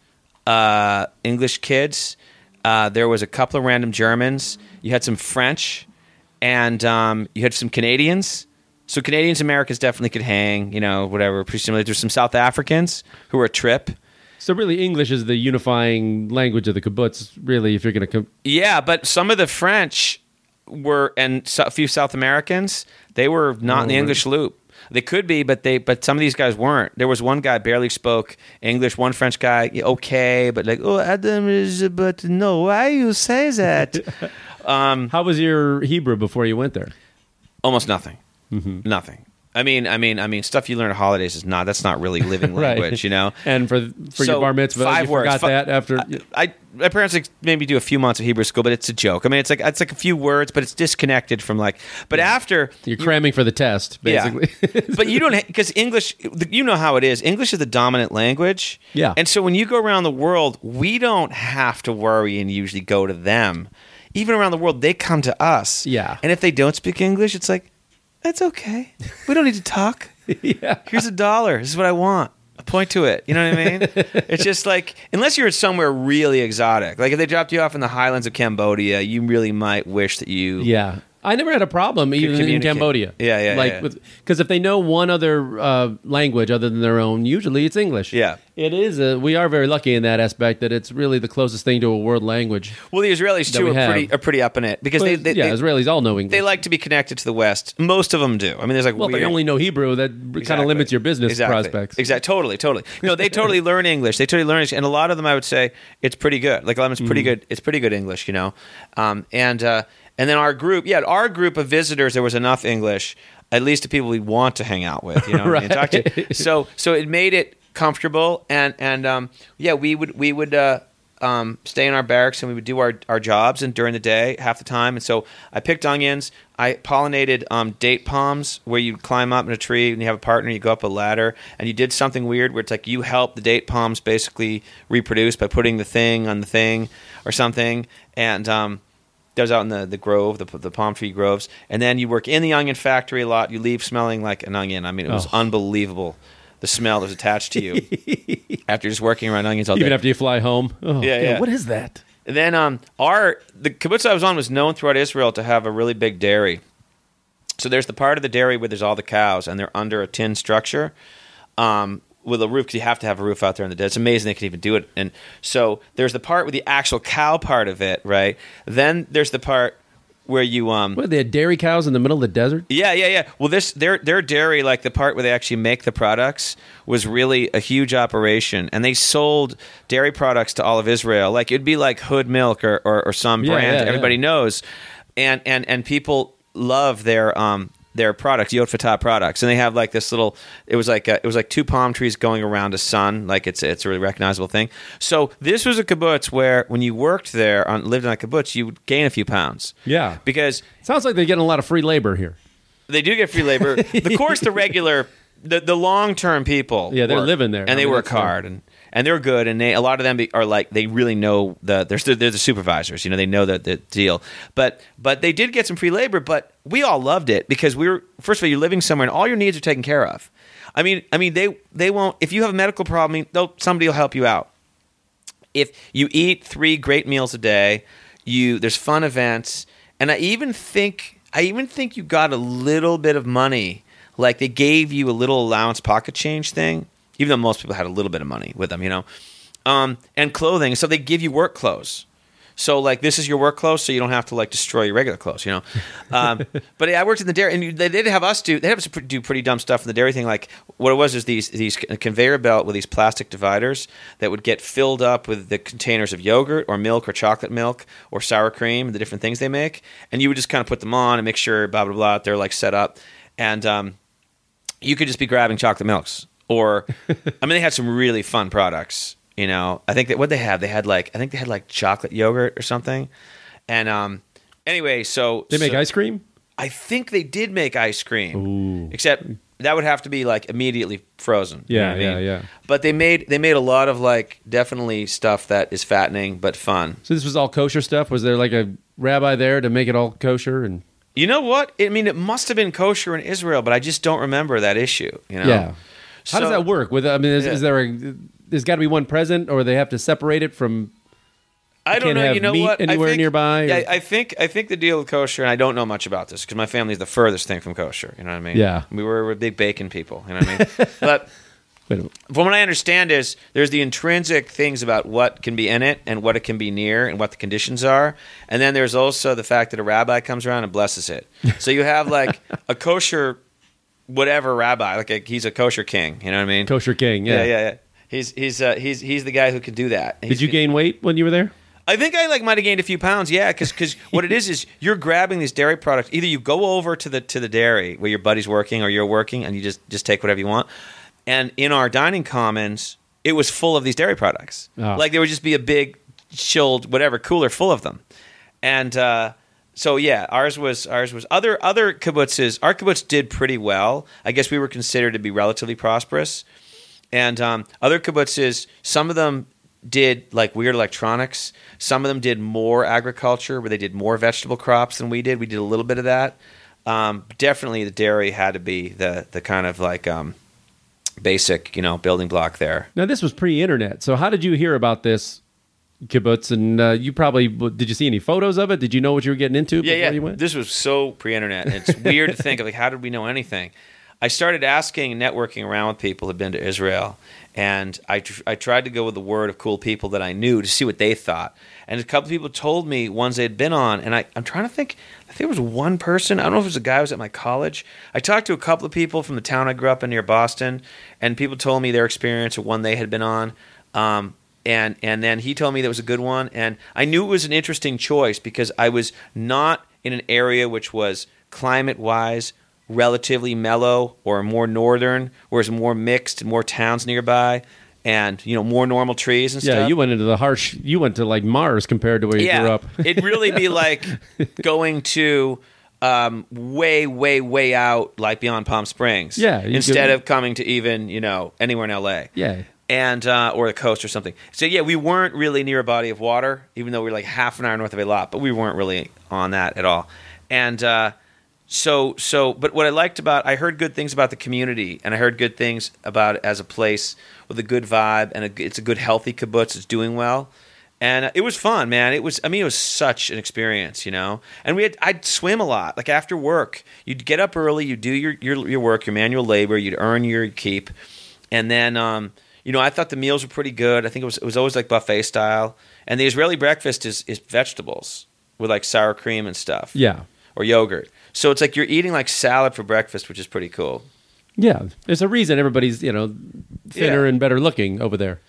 uh, English kids. Uh, there was a couple of random Germans. You had some French, and um, you had some Canadians. So Canadians, Americans definitely could hang. You know, whatever. Pretty similar. There's some South Africans who were a trip. So really, English is the unifying language of the kibbutz. Really, if you're going to com- Yeah, but some of the French were and a few South Americans, they were not in the Oh, English loop. They could be, but they but some of these guys weren't. There was one guy barely spoke English. One French guy, okay, but like, oh, Adam is, but no, why you say that? um, how was your Hebrew before you went there? almost nothing, Mm-hmm. nothing. I mean, I mean, I mean, stuff you learn at holidays is not. That's not really living Right. language, you know. And for for So, your bar mitzvah, five you words. forgot Fi- that after. I my parents like, maybe do a few months of Hebrew school, but it's a joke. I mean, it's like it's like a few words, but it's disconnected from like. But after you're cramming for the test, basically. Yeah. but you don't because English. You know how it is. English is the dominant language. Yeah. And so when you go around the world, we don't have to worry and usually go to them. Even around the world, they come to us. Yeah. And if they don't speak English, it's like, that's okay. We don't need to talk. yeah. Here's a dollar. This is what I want. A point to it. You know what I mean? it's just like unless you're somewhere really exotic. Like if they dropped you off in the highlands of Cambodia, you really might wish that you Yeah. I never had a problem even in. Cambodia. Yeah, yeah, Like yeah. because if they know one other uh, language other than their own, usually it's English. Yeah. it is. A, we are very lucky in that aspect that it's really the closest thing to a world language. Well, the Israelis too are have. pretty are pretty up in it because they, they, yeah, they, Israelis all know English. they like to be connected to the West. Most of them do. I mean, there's like well, if weird, they only know Hebrew. That kind of limits your business exactly. prospects. Exactly, totally, totally. No, they totally learn English. They totally learn English, and a lot of them, I would say, it's pretty good. Like a lot of them, it's pretty Mm-hmm. good. It's pretty good English, you know. Um, and uh, and then our group, yeah, our group of visitors, there was enough English, at least to people we want to hang out with, you know, and talk to. Right. So so it made it comfortable, and and um, yeah, we would we would. Uh, um, stay in our barracks and we would do our, our jobs and during the day half the time. And so I picked onions. I pollinated um, date palms where you climb up in a tree and you have a partner. You go up a ladder and you did something weird where it's like you help the date palms basically reproduce by putting the thing on the thing or something. And um, that was out in the, the grove, the, the palm tree groves. And then you work in the onion factory a lot. You leave smelling like an onion. I mean, it was Oh. unbelievable. The smell that was attached to you after just working around onions all day. Even after you fly home. Oh, Yeah, God, yeah. What is that? And then um, our the kibbutz I was on was known throughout Israel to have a really big dairy. So there's the part of the dairy where there's all the cows, and they're under a tin structure um, with a roof because you have to have a roof out there in the desert. It's amazing they can even do it. And so there's the part with the actual cow part of it, right? Then there's the part where you um, What? They had dairy cows in the middle of the desert. yeah, yeah, yeah. Well, this their their dairy, like the part where they actually make the products, was really a huge operation, and they sold dairy products to all of Israel. Like it'd be like Hood Milk or or, or some Yeah, brand yeah, everybody yeah. knows, and and and people love their um their products, Yotvata products, and they have like this little. It was like a, it was like two palm trees going around a sun, like it's it's a really recognizable thing. So this was a kibbutz where when you worked there on lived in a kibbutz, you would gain a few pounds. Yeah. because Sounds like they're getting a lot of free labor here. they do get free labor. Of course, the regular, the, the long term people, Yeah, they're work, living there. and I they mean, work hard, and and they're good, and they a lot of them are like they really know the they're they're the supervisors, you know, they know the, the deal. But but they did get some free labor, but we all loved it because we were first of all you're living somewhere and all your needs are taken care of. I mean, I mean they they won't if you have a medical problem, they'll somebody will help you out if you eat three great meals a day, you there's fun events, and I even think I even think you got a little bit of money. Like they gave you a little allowance pocket change thing. Even though most people had a little bit of money with them, you know, um, and clothing. So they give you work clothes. So like this is your work clothes, so you don't have to like destroy your regular clothes, you know. Um, but I worked in the dairy, and they did have us do. They had us do pretty dumb stuff in the dairy thing. Like what it was is these these conveyor belt with these plastic dividers that would get filled up with the containers of yogurt or milk or chocolate milk or sour cream, the different things they make, and you would just kind of put them on and make sure blah blah blah they're like set up, and um, you could just be grabbing chocolate milks or I mean they had some really fun products. You know, I think that what they had, they had like I think they had like chocolate yogurt or something, and um, anyway, so They make so- ice cream. I think they did make ice cream, Ooh. except that would have to be like immediately frozen. you know Yeah, I yeah, mean? yeah. But they made they made a lot of like definitely stuff that is fattening but fun. So this was all kosher stuff. Was there like a rabbi there to make it all kosher? And You know what? I mean, it must have been kosher in Israel, but I just don't remember that issue. You know? yeah, how does that work? With I mean, is, Yeah. is there a there's got to be one present, or they have to separate it from? I don't know. You know what? Anywhere think- nearby, Yeah, I think I think the deal with kosher, and I don't know much about this because my family's the furthest thing from kosher. You know what I mean? Yeah. we were, we're big bacon people. You know what I mean? but Wait a minute. from what I understand is there's the intrinsic things about what can be in it and what it can be near and what the conditions are, and then there's also the fact that a rabbi comes around and blesses it. So you have like a kosher, whatever rabbi, like a, he's a kosher king. You know what I mean? Kosher king. yeah, Yeah, yeah, yeah. He's he's uh, he's he's the guy who can do that. Did you gain weight when you were there? I think I like might have gained a few pounds. Yeah, because what it is is you're grabbing these dairy products. Either you go over to the to the dairy where your buddy's working or you're working, and you just just take whatever you want. And in our dining commons, it was full of these dairy products. Oh. Like there would just be a big chilled whatever cooler full of them. And uh, so yeah, ours was ours was other other kibbutzes. Our kibbutz did pretty well. I guess we were considered to be relatively prosperous. And um, other kibbutzes, some of them did like weird electronics. Some of them did more agriculture, where they did more vegetable crops than we did. We did a little bit of that. Um, definitely, the dairy had to be the the kind of like um, basic, you know, building block there. Now this was pre-internet, so how did you hear about this kibbutz? And uh, you probably did. You see any photos of it? Did you know what you were getting into Yeah, before yeah. you went? This was so pre-internet. It's weird to think of like how did we know anything? I started asking, networking around with people who'd been to Israel, and I tr- I tried to go with the word of cool people that I knew to see what they thought. And a couple people told me ones they'd been on, and I I'm trying to think. I think there was one person. I don't know if it was a guy who was at my college. I talked to a couple of people from the town I grew up in near Boston, and people told me their experience of one they had been on. Um, and and then he told me that was a good one, and I knew it was an interesting choice because I was not in an area which was climate wise relatively mellow or more northern, whereas more mixed, more towns nearby, and you know more normal trees and yeah, stuff. Yeah, you went into the harsh. You went to like Mars compared to where you grew up. It'd really be like going to um, way, way, way out, like beyond Palm Springs. Yeah, Instead could- of coming to even, you know, anywhere in LA. Yeah. And uh, or the coast or something. So yeah, we weren't really near a body of water, even though we were like half an hour north of a lot, but we weren't really on that at all. And uh, so so but what I liked about I heard good things about the community and I heard good things about it as a place with a good vibe and a, it's a good healthy kibbutz. It's doing well. And it was fun, man. It was I mean it was such an experience, you know. And we had I'd swim a lot. Like after work, you'd get up early, you'd do your your your work, your manual labor, you'd earn your keep. And then um you know, I thought the meals were pretty good. I think it was it was always like buffet style. And the Israeli breakfast is is vegetables with like sour cream and stuff Yeah. or yogurt. So it's like you're eating like salad for breakfast, which is pretty cool. Yeah. There's a reason everybody's, you know, thinner Yeah. and better looking over there.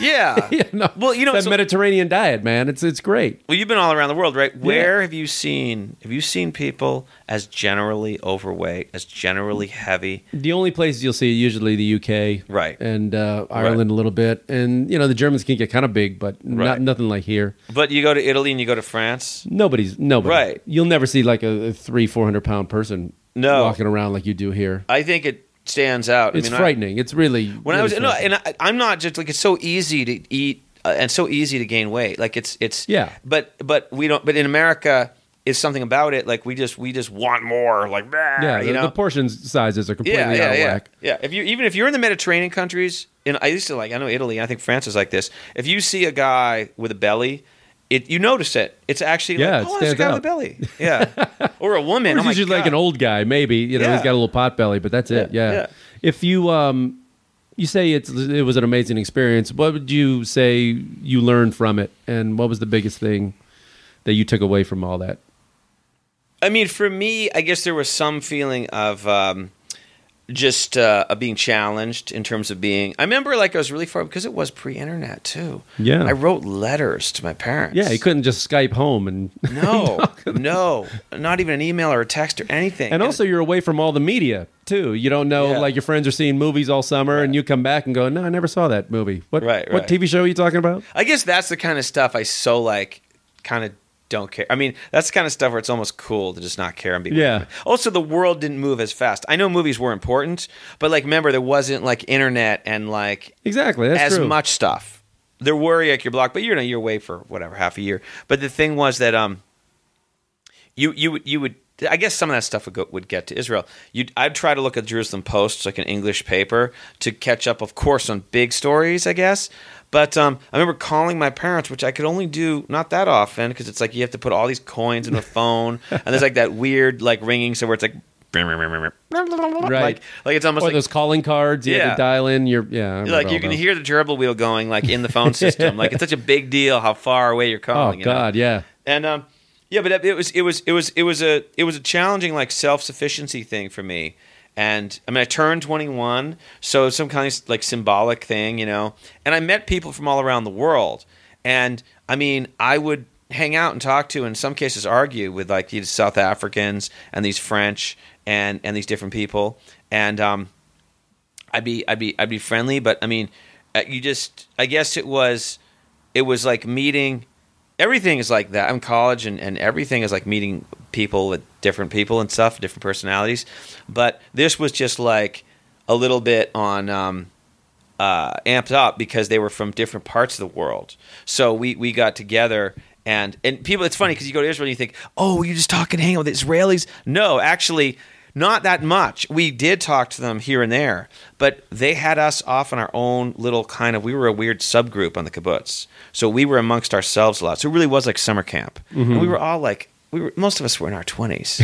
Yeah. yeah, no. Well, you know, that so- Mediterranean diet, man. It's it's great. Well, you've been all around the world, right? Where have you seen have you seen people as generally overweight, as generally heavy? The only places you'll see usually the UK, Right. and uh, Ireland a little bit, and you know the Germans can get kind of big, but not nothing like here. But you go to Italy and you go to France. Nobody's nobody. Right. You'll never see like a, a three four hundred pound person No. walking around like you do here. I think it stands out. It's I mean, I- frightening. it's really when I was no, and I, I'm not just like it's so easy to eat uh, and so easy to gain weight. Like it's it's Yeah. But but we don't. But in America, is something about it. Like we just we just want more. Like bah, yeah, you know. the portion sizes are completely yeah, out of yeah, whack. yeah. If you even if you're in the Mediterranean countries, and I used to like I know Italy, I think France is like this. If you see a guy with a belly. It, you notice it. It's actually Yeah, like, oh, there's a guy out. with a belly. Yeah, or a woman. Or oh my usually like an old guy, maybe. You know, Yeah. he's got a little pot belly, but that's it. Yeah, Yeah. yeah. If you um, You say it's it was an amazing experience. What would you say you learned from it, and what was the biggest thing that you took away from all that? I mean, for me, I guess there was some feeling of um, just uh, being challenged in terms of being. I remember, like, I was really far because it was pre-internet too. Yeah. I wrote letters to my parents. Yeah, you couldn't just Skype home and No, no, not even an email or a text or anything. and also you're away from all the media too. You don't know Yeah. like your friends are seeing movies all summer, and you come back and go, "No, I never saw that movie." What Right, what. TV show are you talking about? I guess that's the kind of stuff I so like, kind of don't care. I mean, that's the kind of stuff where it's almost cool to just not care and be. Yeah. Also, the world didn't move as fast. I know movies were important, but like, remember there wasn't like internet and like Exactly, that's as true. much stuff. There were like your block, but you're in a year away for whatever half a year. But the thing was that um, you you would you would I guess some of that stuff would go, would get to Israel. You I'd try to look at Jerusalem Post, like an English paper, to catch up, of course, on big stories. I guess. But um, I remember calling my parents, which I could only do not that often because it's like you have to put all these coins in a phone, and there's like that weird like ringing, so where it's like, like, like it's almost or like those calling cards. You Yeah. to dial in your yeah. Like you can those. hear the gerbil wheel going like in the phone system. like it's such a big deal how far away you're Oh calling. you know? God, yeah. And um, yeah, but it was it was it was it was a it was a challenging like self sufficiency thing for me. And I mean, I turned 21, so some kind of like symbolic thing, you know. And I met people from all around the world, and I mean, I would hang out and talk to, in some cases, argue with like these South Africans and these French and and these different people, and um, I'd be I'd be I'd be friendly, but I mean, uh, you just I guess it was it was like meeting. Everything is like that. I'm college, and, and everything is like meeting people with different people and stuff, different personalities. But this was just like a little bit on um, uh, amped up because they were from different parts of the world. So we we got together. And and people, it's funny because you go to Israel and you think, oh, you're just talking, and hang out with Israelis. No, actually, not that much. We did talk to them here and there, but they had us off on our own little kind of. We were a weird subgroup on the kibbutz, so we were amongst ourselves a lot. So it really was like summer camp, and we were all like, we were most of us were in our twenties.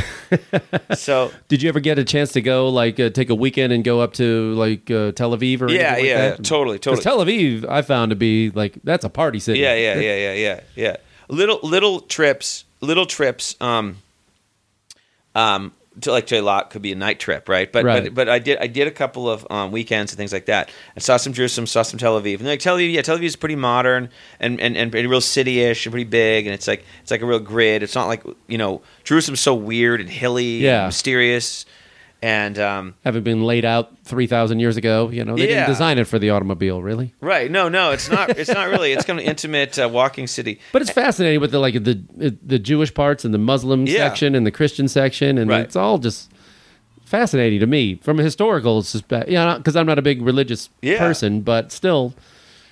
so Did you ever get a chance to go like uh, take a weekend and go up to like uh, Tel Aviv or Yeah, anything like yeah, that? totally, totally. Tel Aviv, I found to be like that's a party city. Yeah, yeah, yeah, yeah, yeah, yeah. Little little trips, little trips. Um, um, to like to a lot could be a night trip, right? But Right. but but I did I did a couple of um, weekends and things like that. I saw some Jerusalem, saw some Tel Aviv, and like Tel Aviv, yeah, Tel Aviv is pretty modern and and and real city-ish and pretty big, and it's like it's like a real grid. It's not like you know Jerusalem's so weird and hilly, Yeah. and mysterious, and um, Having been laid out three thousand years ago, you know they Yeah. didn't design it for the automobile, really. right? No, no, it's not. It's not really. It's kind of intimate uh, walking city. But it's fascinating with the like the the Jewish parts and the Muslim Yeah. section and the Christian section, and Right. it's all just fascinating to me from a historical suspect. Yeah, because I'm not a big religious Yeah. person, but still,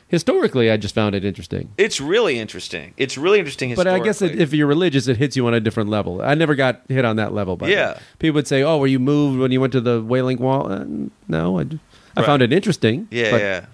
historically, I just found it interesting. It's really interesting. It's really interesting. But I guess it, if you're religious, it hits you on a different level. I never got hit on that level. But Yeah. people would say, "Oh, were you moved when you went to the Wailing Wall?" Uh, no, I, I Right. found it interesting. yeah, but yeah.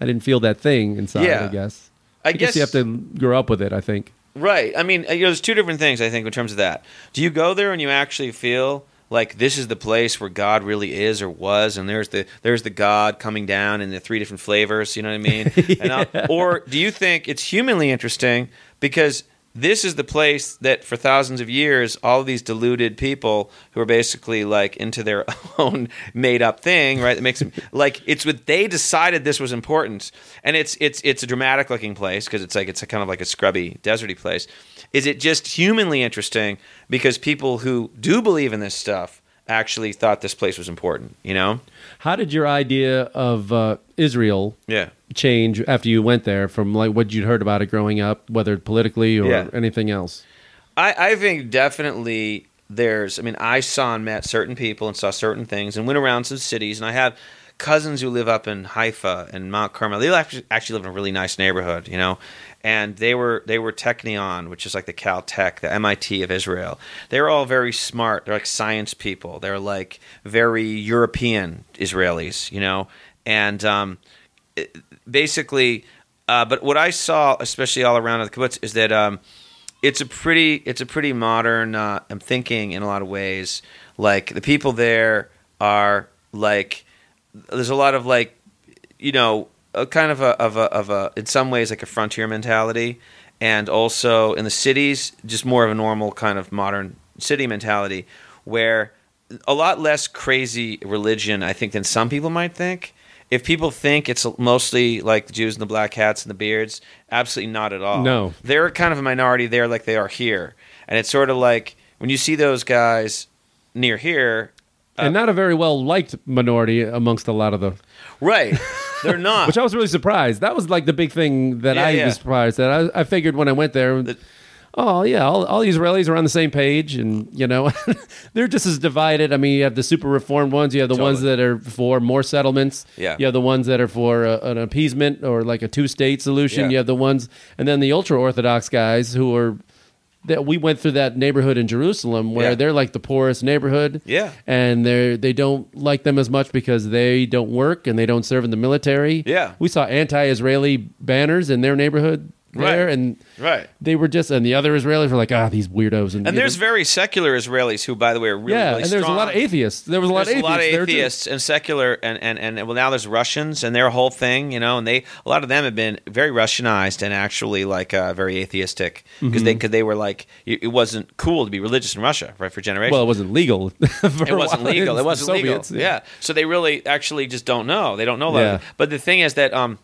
I didn't feel that thing inside. Yeah. I guess. I, guess, you have to grow up with it. I think. Right. I mean, you know, there's two different things I think in terms of that. Do you go there and you actually feel like this is the place where God really is or was, and there's the there's the God coming down in the three different flavors? You know what I mean? and or do you think it's humanly interesting because this is the place that for thousands of years all of these deluded people who are basically like into their own made up thing right that makes them like it's what they decided this was important and it's it's it's a dramatic looking place because it's like it's a kind of like a scrubby deserty place is it just humanly interesting because people who do believe in this stuff actually thought this place was important you know How did your idea of uh, Israel yeah change after you went there from like what you'd heard about it growing up, whether politically or Yeah. anything else? I, I think definitely there's. I mean, I saw and met certain people and saw certain things and went around some cities. And I have cousins who live up in Haifa and Mount Carmel. They actually, actually live in a really nice neighborhood, you know. And they were they were Technion, which is like the Caltech, the MIT of Israel. They were all very smart. They're like science people. They're like very European Israelis, you know. And um, it- basically, uh, but what I saw, especially all around the kibbutz, is that. Um, it's a pretty it's a pretty modern uh, I'm thinking in a lot of ways. Like the people there are like there's a lot of like you know, a kind of a of a of a in some ways like a frontier mentality, and also in the cities, just more of a normal kind of modern city mentality, where a lot less crazy religion, I think, than some people might think. If people think it's mostly like the Jews and the black hats and the beards, absolutely not at all. No. they're kind of a minority there, like they are here, and it's sort of like when you see those guys near here, and uh, not a very well liked minority amongst a lot of the. right? They're not. Which I was really surprised. That was like the big thing that Yeah, I yeah. was surprised that I, I figured when I went there. The- Oh yeah, all, all these Israelis are on the same page, and you know they're just as divided. I mean, you have the super reformed ones, you have the ones Totally. that are for more settlements, Yeah. You have the ones that are for uh, an appeasement or like a two-state solution. Yeah. You have the ones, and then the ultra-orthodox guys who are that we went through that neighborhood in Jerusalem where Yeah. they're like the poorest neighborhood, Yeah. and they they don't like them as much because they don't work and they don't serve in the military. Yeah. we saw anti-Israeli banners in their neighborhood there, Right. and right. they were just, and the other Israelis were like, ah, these weirdos. And, And there's know, very secular Israelis who, by the way, are really, yeah, really and there's a lot of atheists. There was a lot There's of a lot of atheists. atheists and secular, and, and, and well, now there's Russians, and their whole thing, you know, and they a lot of them have been very Russianized and actually like uh, very atheistic because Mm-hmm. they because they were like it, wasn't cool to be religious in Russia, right, for generations. Well, it wasn't legal. for it wasn't legal. It wasn't the legal. Soviets, Yeah. So they really actually just don't know. They don't know. a lot of Yeah. it. But the thing is that um,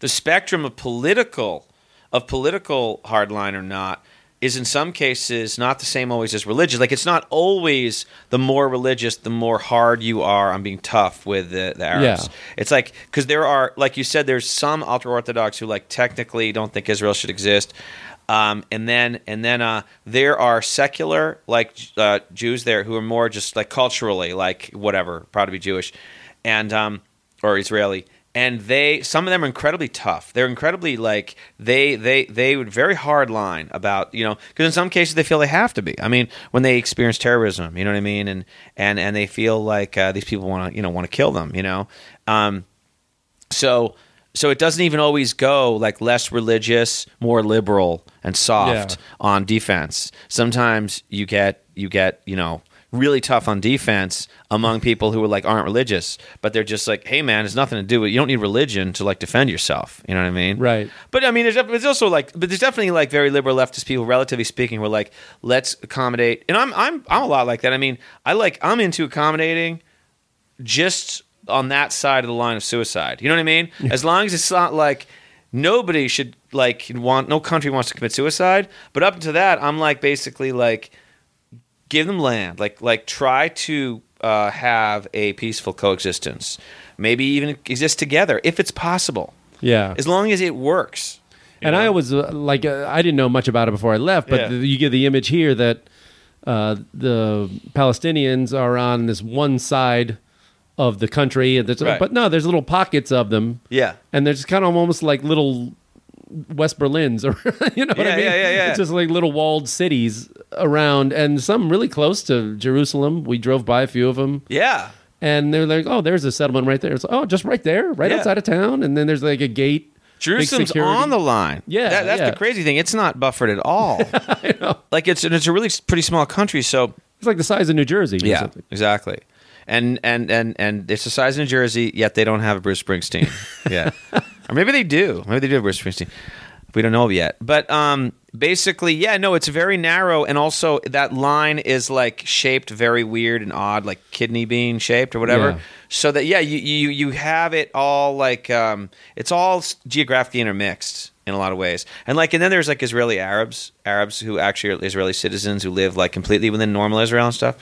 the spectrum of political of political hardline or not is in some cases not the same always as religious. Like it's not always the more religious, the more hard you are on being tough with the, the Arabs. Yeah. It's like because there are, like you said, there's some ultra orthodox who like technically don't think Israel should exist. Um, and then and then uh, there are secular like uh, Jews there who are more just like culturally like whatever proud to be Jewish, and um, or Israeli. And they some of them are incredibly tough. They're incredibly like they they they would very hard line about you know because in some cases they feel they have to be. I mean when they experience terrorism, you know what I mean, and and and they feel like uh, these people want to you know want to kill them, you know. Um, so so it doesn't even always go like less religious, more liberal and soft Yeah. on defense. Sometimes you get you get, you know, really tough on defense among people who are like aren't religious, but they're just like, "Hey man, it's nothing to do with you don't need religion to like defend yourself." You know what I mean? Right. But I mean, there's, there's also like, but there's definitely like very liberal leftist people, relatively speaking, who are like, let's accommodate. And I'm I'm I'm a lot like that. I mean, I like I'm into accommodating, just on that side of the line of suicide. You know what I mean? As long as it's not like nobody should like want no country wants to commit suicide. But up to that, I'm like basically like give them land. Like like try to uh, have a peaceful coexistence. Maybe even exist together if it's possible. Yeah. As long as it works. and I was uh, like, uh, I didn't know much about it before I left, but Yeah. the, you get the image here that uh, the Palestinians are on this one side of the country, and there's, Right. but no, there's little pockets of them, Yeah. and there's kind of almost like little West Berlins, or you know what I mean? yeah, yeah, yeah. It's just like little walled cities around, and some really close to Jerusalem. We drove by a few of them. Yeah. And they're like, "Oh, there's a settlement right there." It's like, "Oh, just right there, right Yeah. outside of town." And then there's like a gate. Jerusalem's on the line. Yeah, That- that's yeah. the crazy thing. It's not buffered at all. Like it's and it's a really pretty small country, so It's like the size of New Jersey. or exactly. And and and and it's the size of New Jersey, yet they don't have a Bruce Springsteen. yeah, or maybe they do. Maybe they do have Bruce Springsteen. We don't know yet. But um, basically, yeah, no, it's very narrow, and also that line is like shaped very weird and odd, like kidney bean shaped or whatever. Yeah. So that yeah, you you you have it all like um, it's all geographically intermixed in a lot of ways, and like and then there's like Israeli Arabs, Arabs who actually are Israeli citizens who live like completely within normal Israel and stuff.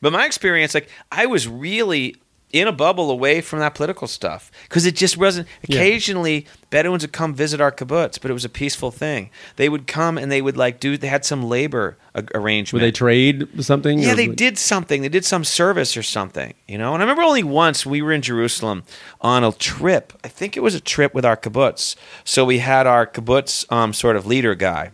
But my experience, like I was really in a bubble away from that political stuff because it just wasn't. Yeah. Occasionally, Bedouins would come visit our kibbutz, but it was a peaceful thing. They would come and they would like do. They had some labor a- arrangement. Would they trade something? Yeah, they did something. They did some service or something, you know. And I remember only once we were in Jerusalem on a trip. I think it was a trip with our kibbutz. So we had our kibbutz um, sort of leader guy,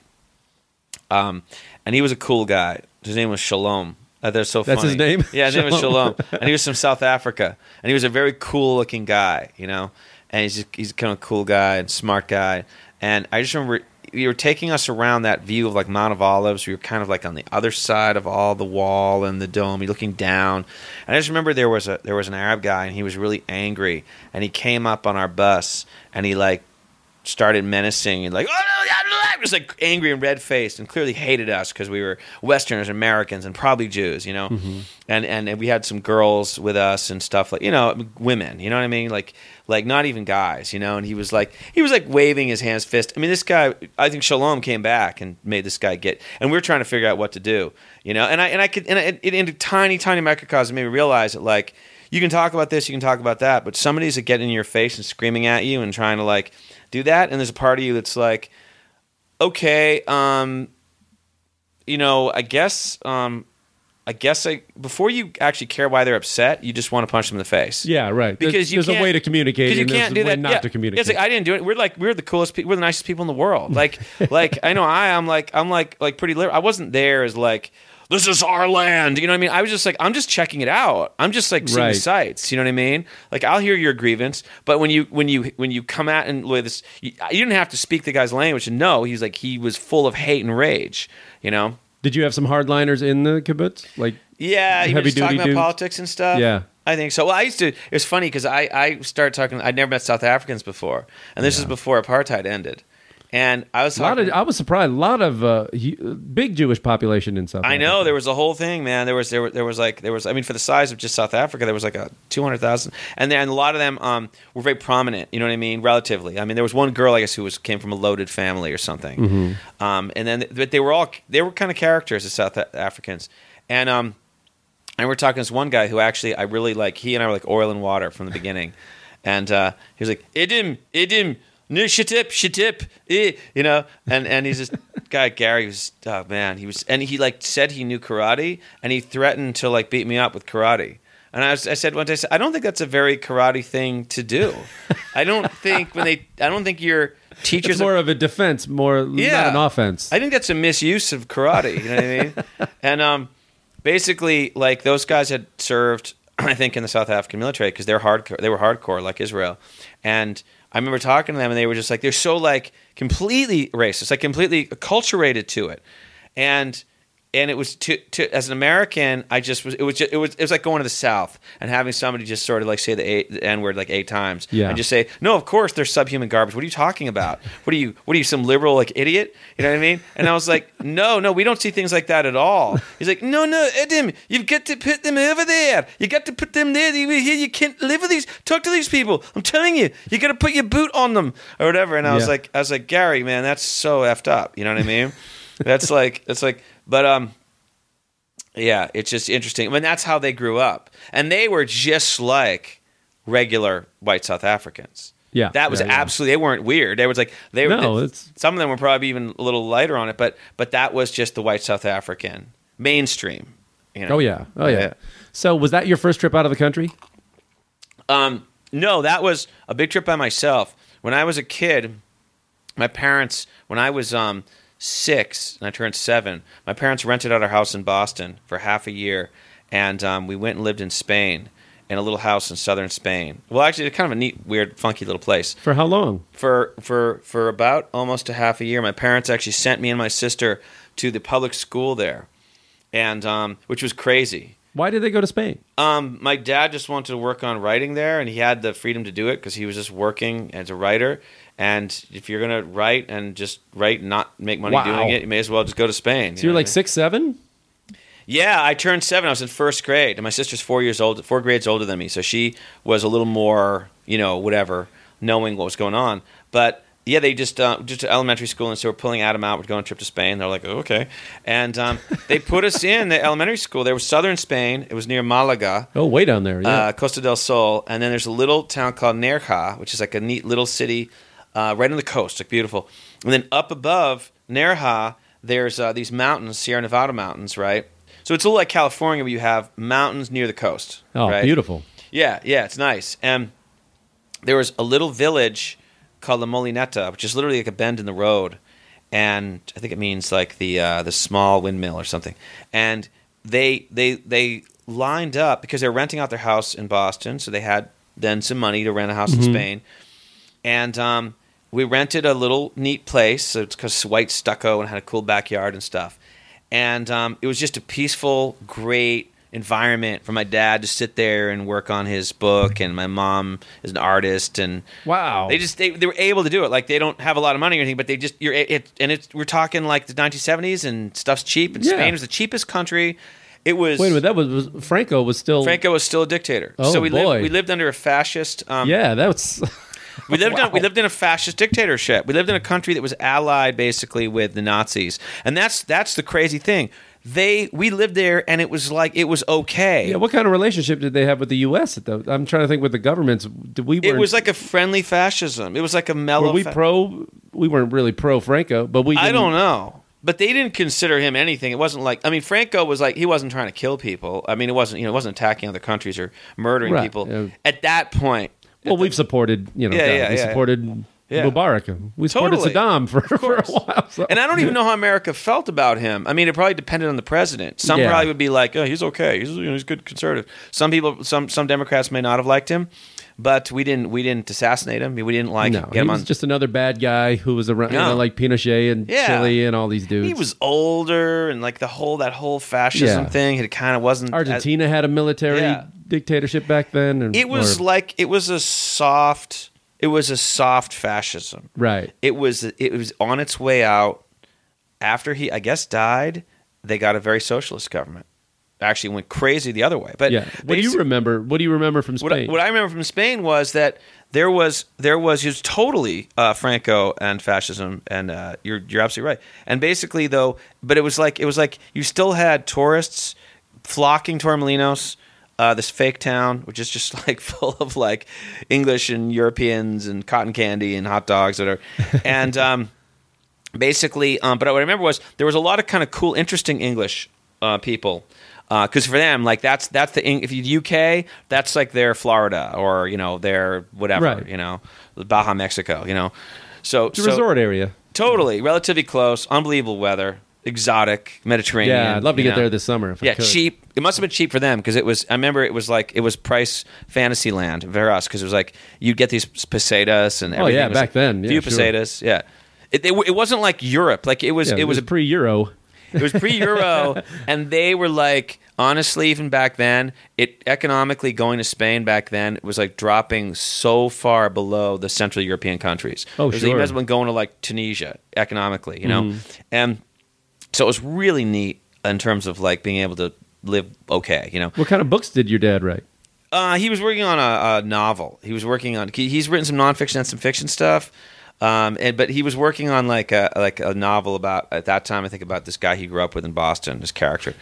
um, and he was a cool guy. His name was Shalom. Uh, they're so That's funny. his name? Yeah, his name was Shalom. Shalom, and he was from South Africa, and he was a very cool looking guy, you know. And he's just, he's kind of a cool guy and smart guy. And I just remember you were taking us around that view of like Mount of Olives. We were kind of like on the other side of all the wall and the dome. You're looking down, and I just remember there was a there was an Arab guy, and he was really angry, and he came up on our bus, and he like started menacing and like oh, no, just like angry and red faced and clearly hated us because we were Westerners, Americans, and probably Jews, you know. Mm-hmm. And, and and we had some girls with us and stuff like you know women, you know what I mean, like like not even guys, you know. And he was like he was like waving his hands fist. I mean, this guy, I think Shalom came back and made this guy get, and we were trying to figure out what to do, you know. And I and I could and it, it in a tiny tiny microcosm made me realize that like you can talk about this, you can talk about that, but somebody's getting in your face and screaming at you and trying to like do that, and there's a part of you that's like, okay, um, you know, I guess, um, I guess I before you actually care why they're upset, you just want to punch them in the face. Yeah, right. Because there's, you there's a way to communicate. You and there's can't a do way that. Not yeah. to communicate. It's like I didn't do it. We're like we're the coolest. people. We're the nicest people in the world. Like like I know I I am like I'm like like pretty. Liberal. I wasn't there as like this is our land. You know what I mean? I was just like I'm just checking it out. I'm just like seeing Right. the sights. You know what I mean? Like I'll hear your grievance, but when you when you when you come out and this, you, you didn't have to speak the guy's language and know he's like he was full of hate and rage. You know? Did you have some hardliners in the kibbutz? Like, Yeah, you were just talking about dudes? politics and stuff. Yeah. I think so. Well, I used to. It was funny because I I started talking. I'd never met South Africans before, and this is before apartheid ended. And I was talking. of, I was surprised. A lot of uh, big Jewish population in South. I know there was a whole thing, man. There was there, there was like there was. I mean, for the size of just South Africa, there was like a two hundred thousand, and then a lot of them um, were very prominent. You know what I mean? Relatively. I mean, there was one girl I guess who was came from a loaded family or something, Mm-hmm. um, and then but they were all they were kind of characters, the South Africans, and um, and we're talking to this one guy who actually I really like. He and I were like oil and water from the beginning, and uh, he was like Idim Idim. No shitip, eh, you know, and and he's this guy Gary was oh man, he was and he like said he knew karate and he threatened to like beat me up with karate. And I, was, I said one day, I, said, I don't think that's a very karate thing to do. I don't think when they, I don't think your teachers It's more of a defense, more Yeah. not an offense. I think that's a misuse of karate. You know what I mean? and um, basically, like those guys had served, I think, in the South African military because they're hardcore. They were hardcore, like Israel. And I remember talking to them, and they were just like they're so like completely racist, like completely acculturated to it, and. And it was to, to as an American, I just was. It was just, it was it was like going to the South and having somebody just sort of like say the, the N word like eight times, Yeah. and just say, "No, of course they're subhuman garbage. What are you talking about? What are you? What are you? Some liberal like idiot? You know what I mean?" And I was like, "No, no, we don't see things like that at all." He's like, "No, no, Adam, you've got to put them over there. You got to put them there. You here, you can't live with these. Talk to these people. I'm telling you, you got to put your boot on them or whatever." And I was Yeah. like, "I was like, Gary, man, that's so effed up. You know what I mean? that's like, that's like, but um." Yeah, it's just interesting. I mean, that's how they grew up, and they were just like regular white South Africans. Yeah, that was yeah, yeah. absolutely. They weren't weird. They was like they were. No, they- it's- some of them were probably even a little lighter on it, but but that was just the white South African mainstream. You know? oh yeah, oh yeah. Yeah. So was that your first trip out of the country? Um, no, that was a big trip by myself. When I was a kid, my parents, when I was um, six and I turned seven, my parents rented out our house in Boston for half a year, and um, we went and lived in Spain in a little house in southern Spain. Well, actually, it's kind of a neat, weird, funky little place. For how long? For for for about almost a half a year, my parents actually sent me and my sister to the public school there, and um, which was crazy. Why did they go to Spain? Um, my dad just wanted to work on writing there, and he had the freedom to do it because he was just working as a writer. And if you're gonna write and just write, and not make money Wow. doing it, you may as well just go to Spain. So you you're like I mean? six, seven. Yeah, I turned seven. I was in first grade, and my sister's four years old, four grades older than me, so she was a little more, you know, whatever, knowing what was going on. But yeah, they just uh, just to elementary school, and so we're pulling Adam out. We're going on a trip to Spain. They're like, oh, okay, and um, they put us in the elementary school. There was southern Spain. It was near Malaga. Oh, way down there. Yeah. uh, Costa del Sol, and then there's a little town called Nerja, which is like a neat little city uh, right on the coast, like beautiful. And then up above Nerja, there's uh, these mountains, Sierra Nevada mountains, right? So it's a little like California, where you have mountains near the coast. oh, right? beautiful. Yeah, yeah, it's nice. And there was a little village called La Molineta, which is literally like a bend in the road, and I think it means like the uh, the small windmill or something. And they they they lined up because they were renting out their house in Boston, so they had then some money to rent a house in Spain. And um, we rented a little neat place. So it's because white stucco and had a cool backyard and stuff. And um, it was just a peaceful, great environment for my dad to sit there and work on his book. And my mom is an artist, and Wow. they just they, they were able to do it. Like they don't have a lot of money or anything, but they just you're it, and it's we're talking like the 1970s and stuff's cheap. And Yeah. Spain was the cheapest country. It was. Wait a minute. That was, was Franco was still. Franco was still a dictator. Oh, so we boy. lived we lived under a fascist. Um, Yeah, that was. We lived in we lived in a fascist dictatorship. We lived in a country that was allied basically with the Nazis, and that's that's the crazy thing. They we lived there, and it was like it was okay. Yeah, what kind of relationship did they have with the U.S. At the, I'm trying to think with the governments. Did we? it was like a friendly fascism. It was like a mellow. Were we fa- pro? We weren't really pro Franco, but we. I don't know. But they didn't consider him anything. It wasn't like I mean, Franco was like he wasn't trying to kill people. I mean, it wasn't you know it wasn't attacking other countries or murdering Right, people. yeah. At that point, Well, we've supported. You know, Yeah, God, yeah, we yeah. supported Yeah. Mubarak. We supported Totally. Saddam for, for a course. while. so- And I don't even know how America felt about him. I mean, it probably depended on the president. Some Yeah. probably would be like, "Oh, he's okay. He's you know, he's a good conservative." Some people, some some Democrats may not have liked him, but we didn't we didn't assassinate him. We didn't like no, get he him was on. just another bad guy who was around, you know, like Pinochet and Yeah. Chile and all these dudes. he was older and like the whole that whole fascism Yeah. thing. It kind of wasn't as- Argentina had a military Yeah. dictatorship back then. And, it was or- like it was a soft. It was a soft fascism. right. It was it was on its way out. After he, I guess, died, they got a very socialist government. Actually, went crazy the other way. But Yeah. What do you remember? What do you remember from What I, Spain? what I remember from Spain was that there was there was was totally uh, Franco and fascism, and uh, you're you're absolutely right. And basically, though, but it was like it was like you still had tourists flocking to Torremolinos, uh, this fake town, which is just like full of like English and Europeans and cotton candy and hot dogs that are, and um, basically, um, but what I remember was there was a lot of kind of cool, interesting English uh, people. Uh, because for them, like that's that's the if you UK, that's like their Florida or you know their whatever Right. you know Baja Mexico, you know. So, it's a so resort area. totally relatively close, unbelievable weather, exotic Mediterranean. Yeah, I'd love to get know. there this summer. If I Yeah, cheap. It must have been cheap for them because it was. I remember it was like it was price Fantasyland for us because it was like you'd get these pesetas and Oh, yeah, back like then, yeah, few sure. pesetas. Yeah, it, it, it wasn't like Europe. Like it was. Yeah, it was a pre-Euro. It was pre-Euro, and they were like, honestly, even back then, it economically going to Spain back then it was like dropping so far below the Central European countries. Oh, it was sure. Even as when going to like Tunisia economically, you know, Mm-hmm. and so it was really neat in terms of like being able to live okay, you know. What kind of books did your dad write? Uh, he was working on a, a novel. He was working on. He, he's written some nonfiction and some fiction stuff. Um, and but he was working on like a like a novel about at that time I think about this guy he grew up with in Boston, this character,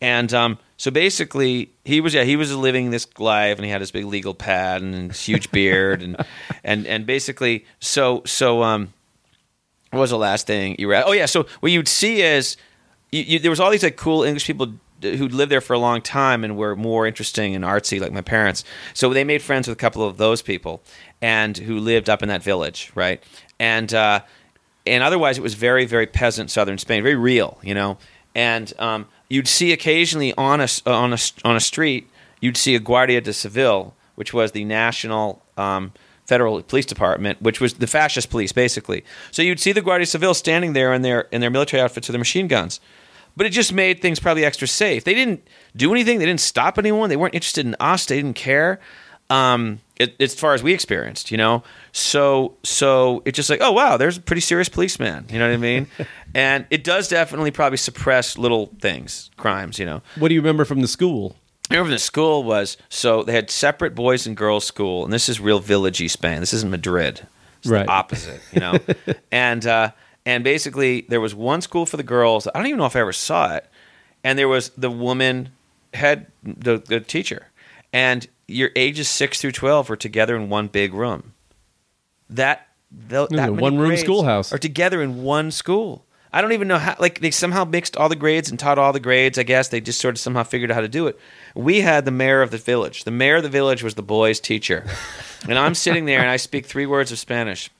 and um, so basically he was yeah he was living this life and he had his big legal pad and his huge beard and and and basically so so um, what was the last thing you read? Oh yeah, so what you'd see is you, you, there was all these like cool English people who'd lived there for a long time and were more interesting and artsy, like my parents. So they made friends with a couple of those people, and who lived up in that village, right? And uh, and otherwise, it was very very peasant southern Spain, very real, you know. And um, you'd see occasionally on a on a on a street, you'd see a Guardia de Civil, which was the national. Um, federal police department, which was the fascist police, basically. So you'd see the Guardia Civil standing there in their in their military outfits with their machine guns. But it just made things probably extra safe. They didn't do anything. They didn't stop anyone. They weren't interested in us. They didn't care. Um, it, as far as we experienced, you know. So so it's just like, oh wow, there's a pretty serious policeman. You know what I mean? and it does definitely probably suppress little things, crimes. You know. What do you remember from the school? I remember the school was so they had separate boys and girls school, and this is real villagey Spain. This isn't Madrid. It's Right. the opposite, you know. and uh, and basically there was one school for the girls. I don't even know if I ever saw it. And there was the woman head the, the teacher, and your ages six through twelve were together in one big room. That the, that one-room schoolhouse. are together in one school. I don't even know how. Like they somehow mixed all the grades and taught all the grades. I guess they just sort of somehow figured out how to do it. We had the mayor of the village. The mayor of the village was the boys' teacher, and I'm sitting there and I speak three words of Spanish,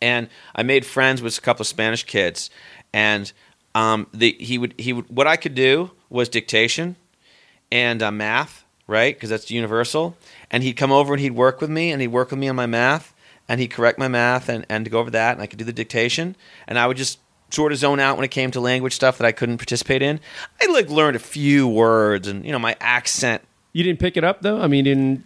and I made friends with a couple of Spanish kids, and um, the he would he would what I could do was dictation, and uh, math, right? Because that's universal. And he'd come over and he'd work with me, and he'd work with me on my math. and he'd correct my math and, and go over that, and I could do the dictation, and I would just sort of zone out when it came to language stuff that I couldn't participate in. I like learned a few words, and you know my accent. You didn't pick it up though. I mean, in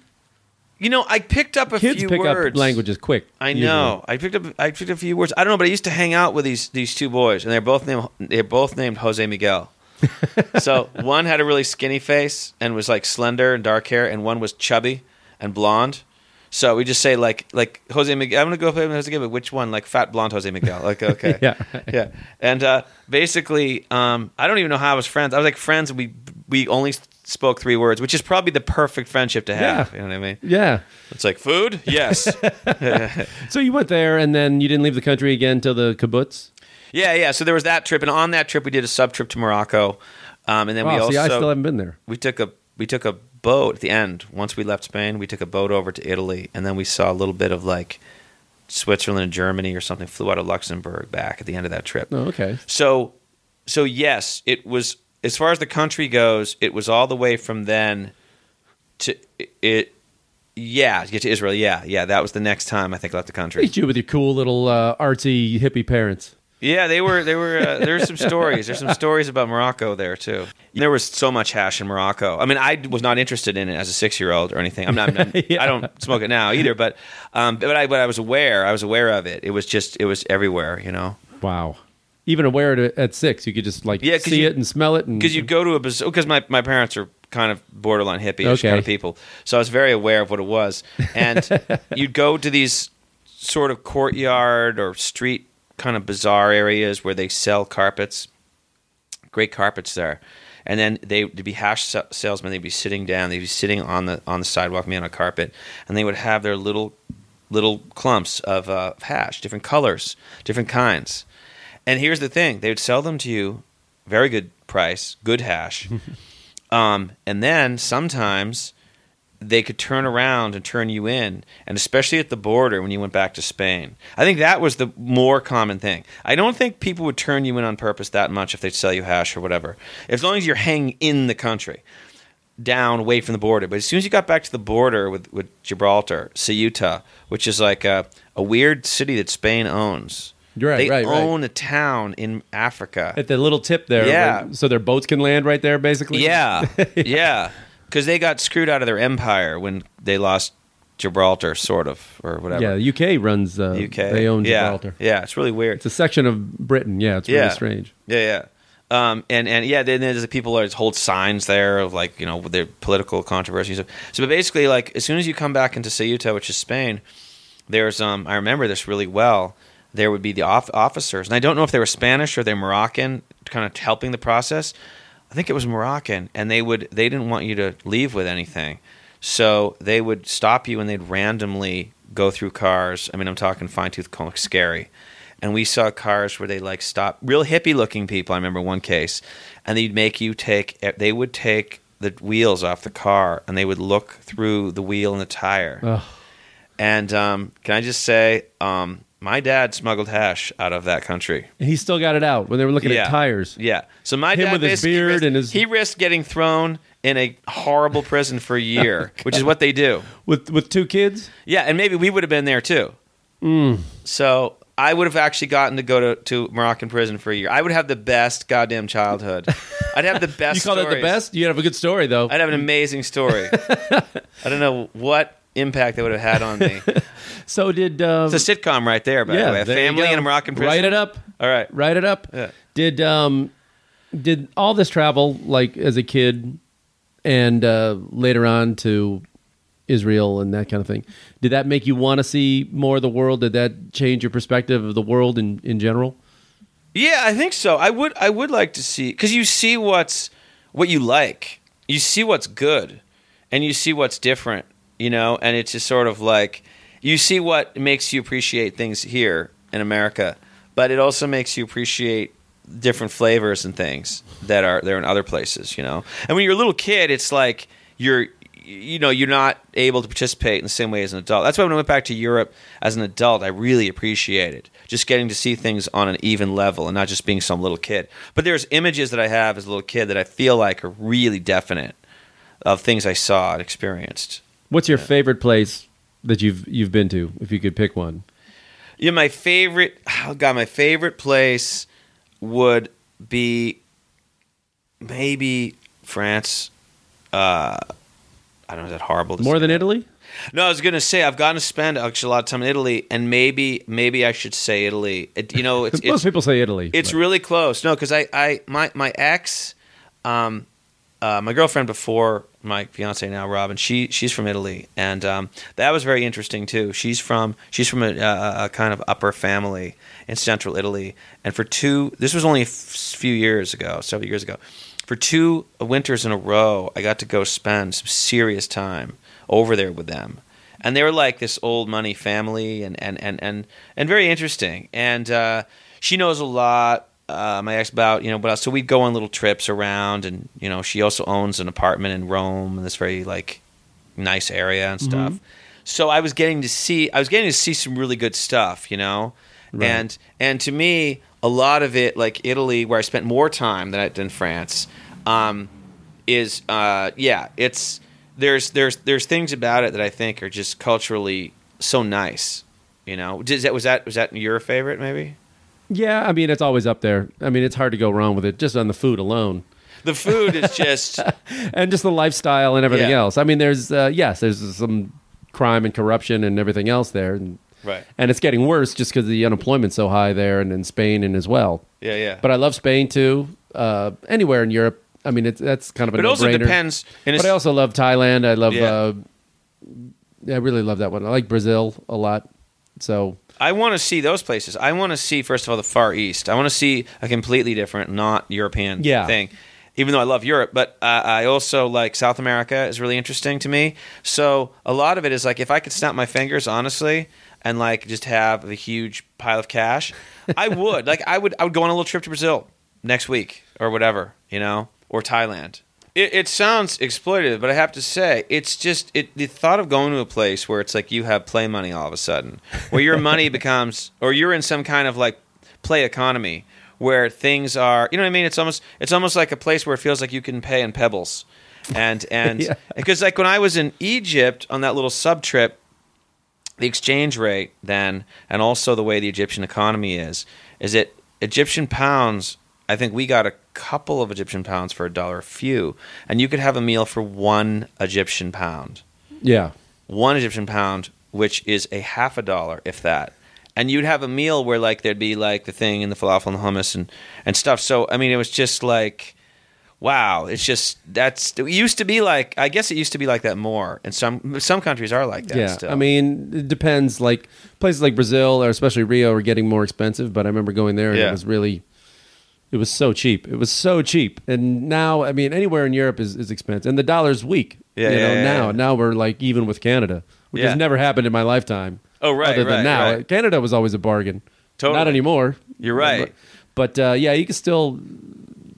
You know, I picked up a kids few pick words. up languages quick. I know. I picked up. I picked up a few words. I don't know, but I used to hang out with these these two boys, and they're both named. They're both named Jose Miguel. so one had a really skinny face and was like slender and dark hair, and one was chubby and blonde. So we just say like like Jose Miguel. I'm gonna go play with Jose Miguel. But which one? Like fat blonde Jose Miguel. Like okay, Yeah. yeah. And uh, basically, um, I don't even know how I was friends. I was like friends. We we only spoke three words, which is probably the perfect friendship to have. Yeah. You know what I mean? Yeah. It's like food. Yes. So you went there, and then you didn't leave the country again till the kibbutz. Yeah, yeah. So there was that trip, and on that trip we did a sub trip to Morocco, um, and then we Wow. also See, I still haven't been there. we took a we took a boat at the end. Once we left Spain, we took a boat over to Italy, and then we saw a little bit of like Switzerland and Germany or something. Flew out of Luxembourg back at the end of that trip. Oh, okay. So, so yes, it was as far as the country goes. It was all the way from then to it. Yeah, to get to Israel. Yeah, yeah. That was the next time I think I left the country. You with your cool little uh, artsy hippie parents. Yeah, they were. They were. Uh, there's some stories. There's some stories about Morocco there too. There was so much hash in Morocco. I mean, I was not interested in it as a six year old or anything. I'm not. I'm not- Yeah. I don't smoke it now either. But, um, but I, but I was aware. I was aware of it. It was just. It was everywhere. You know. Wow. Even aware at, at six, you could just like Yeah, see you- it and smell it, and Because you'd go to a. Because my my parents are kind of borderline hippie Okay. kind of people, so I was very aware of what it was. And you'd go to these sort of courtyard or street kind of bazaar areas where they sell carpets. Great carpets there. And then they, would be hash sa- salesmen. They'd be sitting down. They'd be sitting on the on the sidewalk, me on a carpet, and they would have their little little clumps of uh, hash, different colors, different kinds. And here's the thing: they would sell them to you, very good price, good hash. um, and then sometimes they could turn around and turn you in, and especially at the border when you went back to Spain. I think that was the more common thing. I don't think people would turn you in on purpose that much if they'd sell you hash or whatever, as long as you're hanging in the country, down away from the border. But as soon as you got back to the border with, with Gibraltar, Ceuta, which is like a, a weird city that Spain owns. You're right, they right, right. own a town in Africa. at the little tip there. Yeah. like, so their boats can land right there, basically. Yeah, yeah, because they got screwed out of their empire when they lost Gibraltar, sort of, or whatever. Yeah. The UK runs. Uh, UK. They own yeah. Gibraltar. Yeah, it's really weird. It's a section of Britain. Yeah. It's really Yeah. strange. Yeah, yeah. Um, and and yeah, then there's the people that hold signs there of like you know their political controversies. So, but basically, like as soon as you come back into Ceuta, which is Spain, there's um I remember this really well. There would be the off- officers, and I don't know if they were Spanish or they're Moroccan, kind of helping the process. I think it was Moroccan, and they would they didn't want you to leave with anything, so they would stop you and they'd randomly go through cars. I mean, I'm talking fine tooth comb, scary. And we saw cars where they like stop real hippie looking people. I remember one case, and they'd make you take. They would take the wheels off the car, and they would look through the wheel and the tire. Ugh. And um, can I just say, um, my dad smuggled hash out of that country. And he still got it out when they were looking Yeah. at tires. Yeah. So my Him dad with his basically beard risked, and his- he risked getting thrown in a horrible prison for a year, which is what they do. With with two kids. Yeah, and maybe we would have been there too. Mm. So I would have actually gotten to go to, to Moroccan prison for a year. I would have the best goddamn childhood. I'd have the best. You call that the best? You have a good story though. I'd have an amazing story. I don't know what impact that would have had on me. So did um, It's a sitcom right there, by yeah, the way. A there you family go. in a Moroccan prison. Write it up. All right. Write it up. Yeah. Did um did all this travel like as a kid and uh, later on to Israel and that kind of thing? Did that make you want to see more of the world? Did that change your perspective of the world in in general? Yeah, I think so. I would I would like to see because you see what's what you like. You see what's good, and you see what's different. You know, and it's just sort of like you see what makes you appreciate things here in America, but it also makes you appreciate different flavors and things that are there in other places. You know, and when you're a little kid, it's like you're you know you're not able to participate in the same way as an adult. That's why when I went back to Europe as an adult, I really appreciated just getting to see things on an even level and not just being some little kid. But there's images that I have as a little kid that I feel like are really definite of things I saw and experienced. What's your favorite place that you've you've been to? If you could pick one. Yeah, my favorite. Oh God, my favorite place would be maybe France. Uh, I don't know. Is that horrible? to More than Italy? No, I was gonna say I've gotten to spend actually a lot of time in Italy, and maybe maybe I should say Italy. It, you know, it's Most it's, people say Italy. it's but- really close. No, because I, I my my ex, um, uh, my girlfriend before my fiance now, Robin. She she's from Italy, and um, that was very interesting too. She's from she's from a, a, a kind of upper family in central Italy, and for two, this was only a f- few years ago, several years ago. For two winters in a row, I got to go spend some serious time over there with them and they were like this old money family and and and and, and very interesting and uh, she knows a lot uh, my ex about you know but so we'd go on little trips around and you know she also owns an apartment in rome in this very like nice area and stuff so i was getting to see i was getting to see some really good stuff you know Right. and and to me a lot of it like italy where i spent more time than i did in france um, is uh, yeah it's there's there's there's things about it that I think are just culturally so nice. You know, Did, that was that was that your favorite maybe? Yeah, I mean it's always up there. I mean it's hard to go wrong with it just on the food alone, The food is just and just the lifestyle and everything Yeah. else. I mean there's uh, yes, there's some crime and corruption and everything else there, and, right. and it's getting worse just because the unemployment's so high there and in Spain and as well. Yeah, yeah. But I love Spain too. Uh, anywhere in Europe, I mean it's that's kind of a but it also no-brainer. depends. And But I also love Thailand. I love. Yeah. Uh, I really love that one. I like Brazil a lot. So I want to see those places. I want to see first of all the Far East. I want to see a completely different, not European Yeah. thing. Even though I love Europe, but uh, I also like South America is really interesting to me. So a lot of it is like if I could snap my fingers, honestly, and like just have a huge pile of cash, I would. like I would. I would go on a little trip to Brazil next week or whatever, you know, or Thailand. It, it sounds exploitative, but I have to say, it's just it. The thought of going to a place where it's like you have play money all of a sudden, where your money becomes, or you're in some kind of like play economy where things are, you know what I mean? It's almost it's almost like a place where it feels like you can pay in pebbles, and and Yeah. because like when I was in Egypt on that little sub trip, the exchange rate then, and also the way the Egyptian economy is, is that Egyptian pounds. I think we got a couple of Egyptian pounds for a dollar a few, and you could have a meal for one Egyptian pound, yeah, one Egyptian pound, which is a half a dollar, if that. And you'd have a meal where like there'd be like the thing and the falafel and the hummus and and stuff. So I mean, it was just like, wow, it's just that's it used to be like. I guess it used to be like that more, and some some countries are like that. yeah. still. I mean, it depends. Like places like Brazil or especially Rio are getting more expensive. But I remember going there and Yeah. it was really, it was so cheap. It was so cheap. And now, I mean, anywhere in Europe is, is expensive, and the dollar's weak. Yeah, you yeah, know, yeah, now yeah. now we're like even with Canada, which has never happened in my lifetime. Oh, right, Other than right, now, right. Canada was always a bargain. Totally. Not anymore. You're right. But, but uh, yeah, you can still.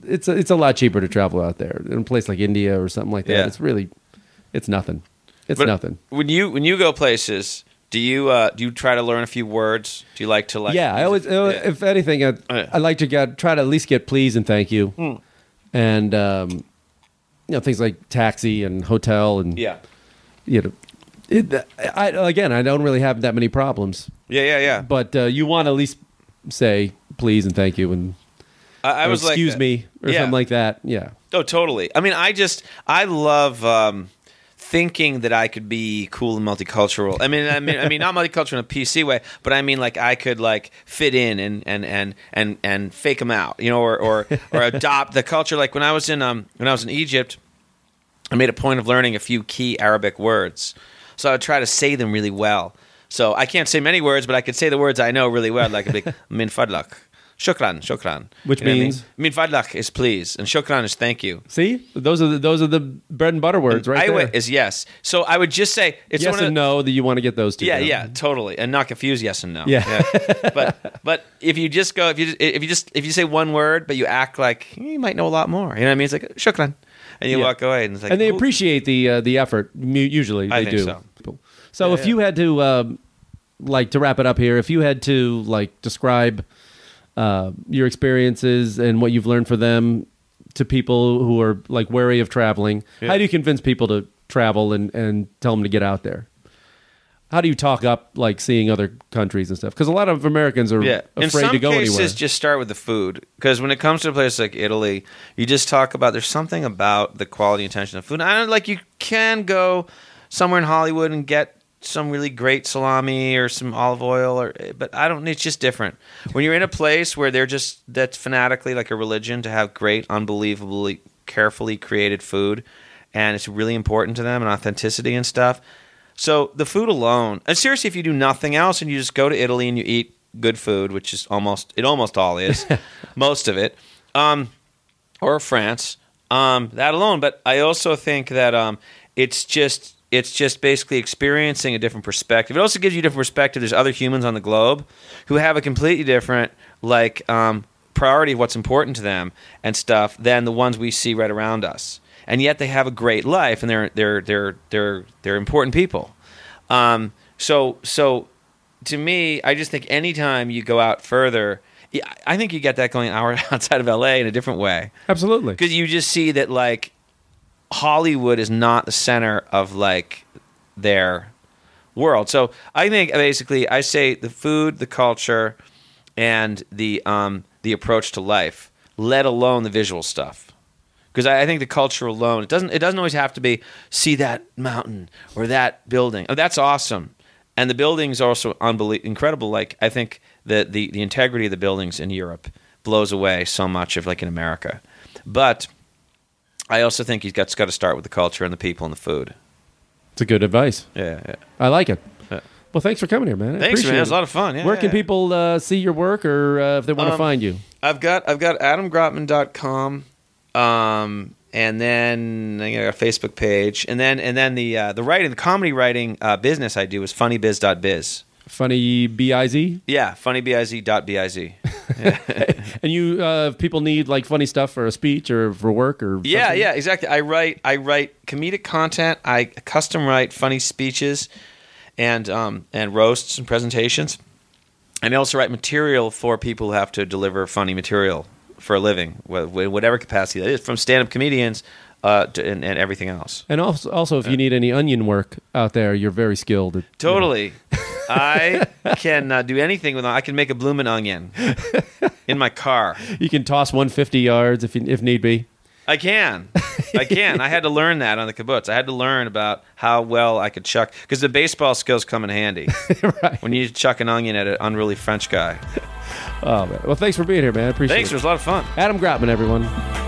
It's a, it's a lot cheaper to travel out there in a place like India or something like that. It's really, it's nothing. It's But nothing. When you when you go places, do you uh, do you try to learn a few words? Do you like to like? yeah, I always, Yeah. if anything, I, Yeah. I like to get try to at least get please and thank you, Hmm. and um, you know things like taxi and hotel and yeah, you know. It, I, again, I don't really have that many problems, yeah, yeah, yeah. but uh, you want to at least say please and thank you and I, I was like, excuse that. me or Yeah. something like that. Yeah, Oh, totally. I mean, I just I love um, thinking that I could be cool and multicultural. I mean, I mean, I mean, not multicultural in a PC way, but I mean, like I could like fit in and and and and and fake them out, you know, or or or adopt the culture. Like when I was in um when I was in Egypt, I made a point of learning a few key Arabic words, so I would try to say them really well. So I can't say many words, but I could say the words I know really well. Like a big min fadlak, shukran, shukran, Which You know what I mean? fadlak is please, and shukran is thank you. see, those are the, those are the bread and butter words right Aiwa there. is yes. So I would just say it's yes one of and the, no that you want to get those two. Yeah, down. yeah, totally, and not confuse yes and no. Yeah. but but if you just go if you if you just if you say one word but you act like you might know a lot more. You know what I mean? It's like shukran, and you Yeah. walk away and it's like and they "Ooh." appreciate the uh, the effort. Usually, I they do. so. So, Yeah, if yeah. you had to, um, like, to wrap it up here, if you had to like describe uh, your experiences and what you've learned for them to people who are like wary of traveling, Yeah. how do you convince people to travel and and tell them to get out there? how do you talk up like seeing other countries and stuff? Because a lot of Americans are Yeah, afraid to go cases, anywhere. just start with the food because when it comes to a place like Italy, you just talk about there's something about the quality and attention of food. I don't like you can go somewhere in Hollywood and get some really great salami or some olive oil, or but I don't. It's just different when you're in a place where they're just that's fanatically like a religion to have great, unbelievably carefully created food, and it's really important to them and authenticity and stuff. So the food alone, and seriously, if you do nothing else and you just go to Italy and you eat good food, which is almost it almost all is, most of it, um, or France, um, that alone. But I also think that um, it's just it's just basically experiencing a different perspective. It also gives you a different perspective. There's other humans on the globe who have a completely different like um, priority of what's important to them and stuff than the ones we see right around us. And yet they have a great life, and they're they're they're they're they're important people. Um, so so to me, I just think anytime you go out further, yeah, I think you get that going out outside of LA in a different way Absolutely. because you just see that like Hollywood is not the center of like their world. So I think basically I say the food, the culture, and the um, the approach to life, let alone the visual stuff. Because I, I think the culture alone, it doesn't it doesn't always have to be see that mountain or that building. Oh, that's awesome, and the buildings are also unbelievable, incredible. Like I think the, the the integrity of the buildings in Europe blows away so much of like in America, but I also think he's got, got to start with the culture and the people and the food. It's a good advice. Yeah, yeah. I like it. Yeah. Well, thanks for coming here, man. I Thanks, man. It was a lot of fun. Yeah, Where can yeah. people uh, see your work or uh, if they want to Um, find you? I've got I've got adamgropman.com um and then I got a Facebook page and then and then the uh, the writing the comedy writing uh, business I do is funnybiz.biz. Funny B-I-Z? Yeah, funnybiz.biz. And you, uh, people need like funny stuff for a speech or for work or Yeah, something? yeah, exactly. I write I write comedic content. I custom write funny speeches and um, and roasts and presentations. And I also write material for people who have to deliver funny material for a living, wh- wh- whatever capacity that is, from stand-up comedians uh, to, and, and everything else. And also, also, if you need any onion work out there, you're very skilled. At, Totally. I can uh, do anything with. I can make a blooming onion in my car. You can toss 150 yards if you, if need be. I can. I can. I had to learn that on the kibbutz. I had to learn about how well I could chuck because the baseball skills come in handy right. when you need to chuck an onion at an unruly French guy. Oh man. Well, thanks for being here, man. I appreciate Thanks. It Thanks. it. was a lot of fun. Adam Gropman, everyone.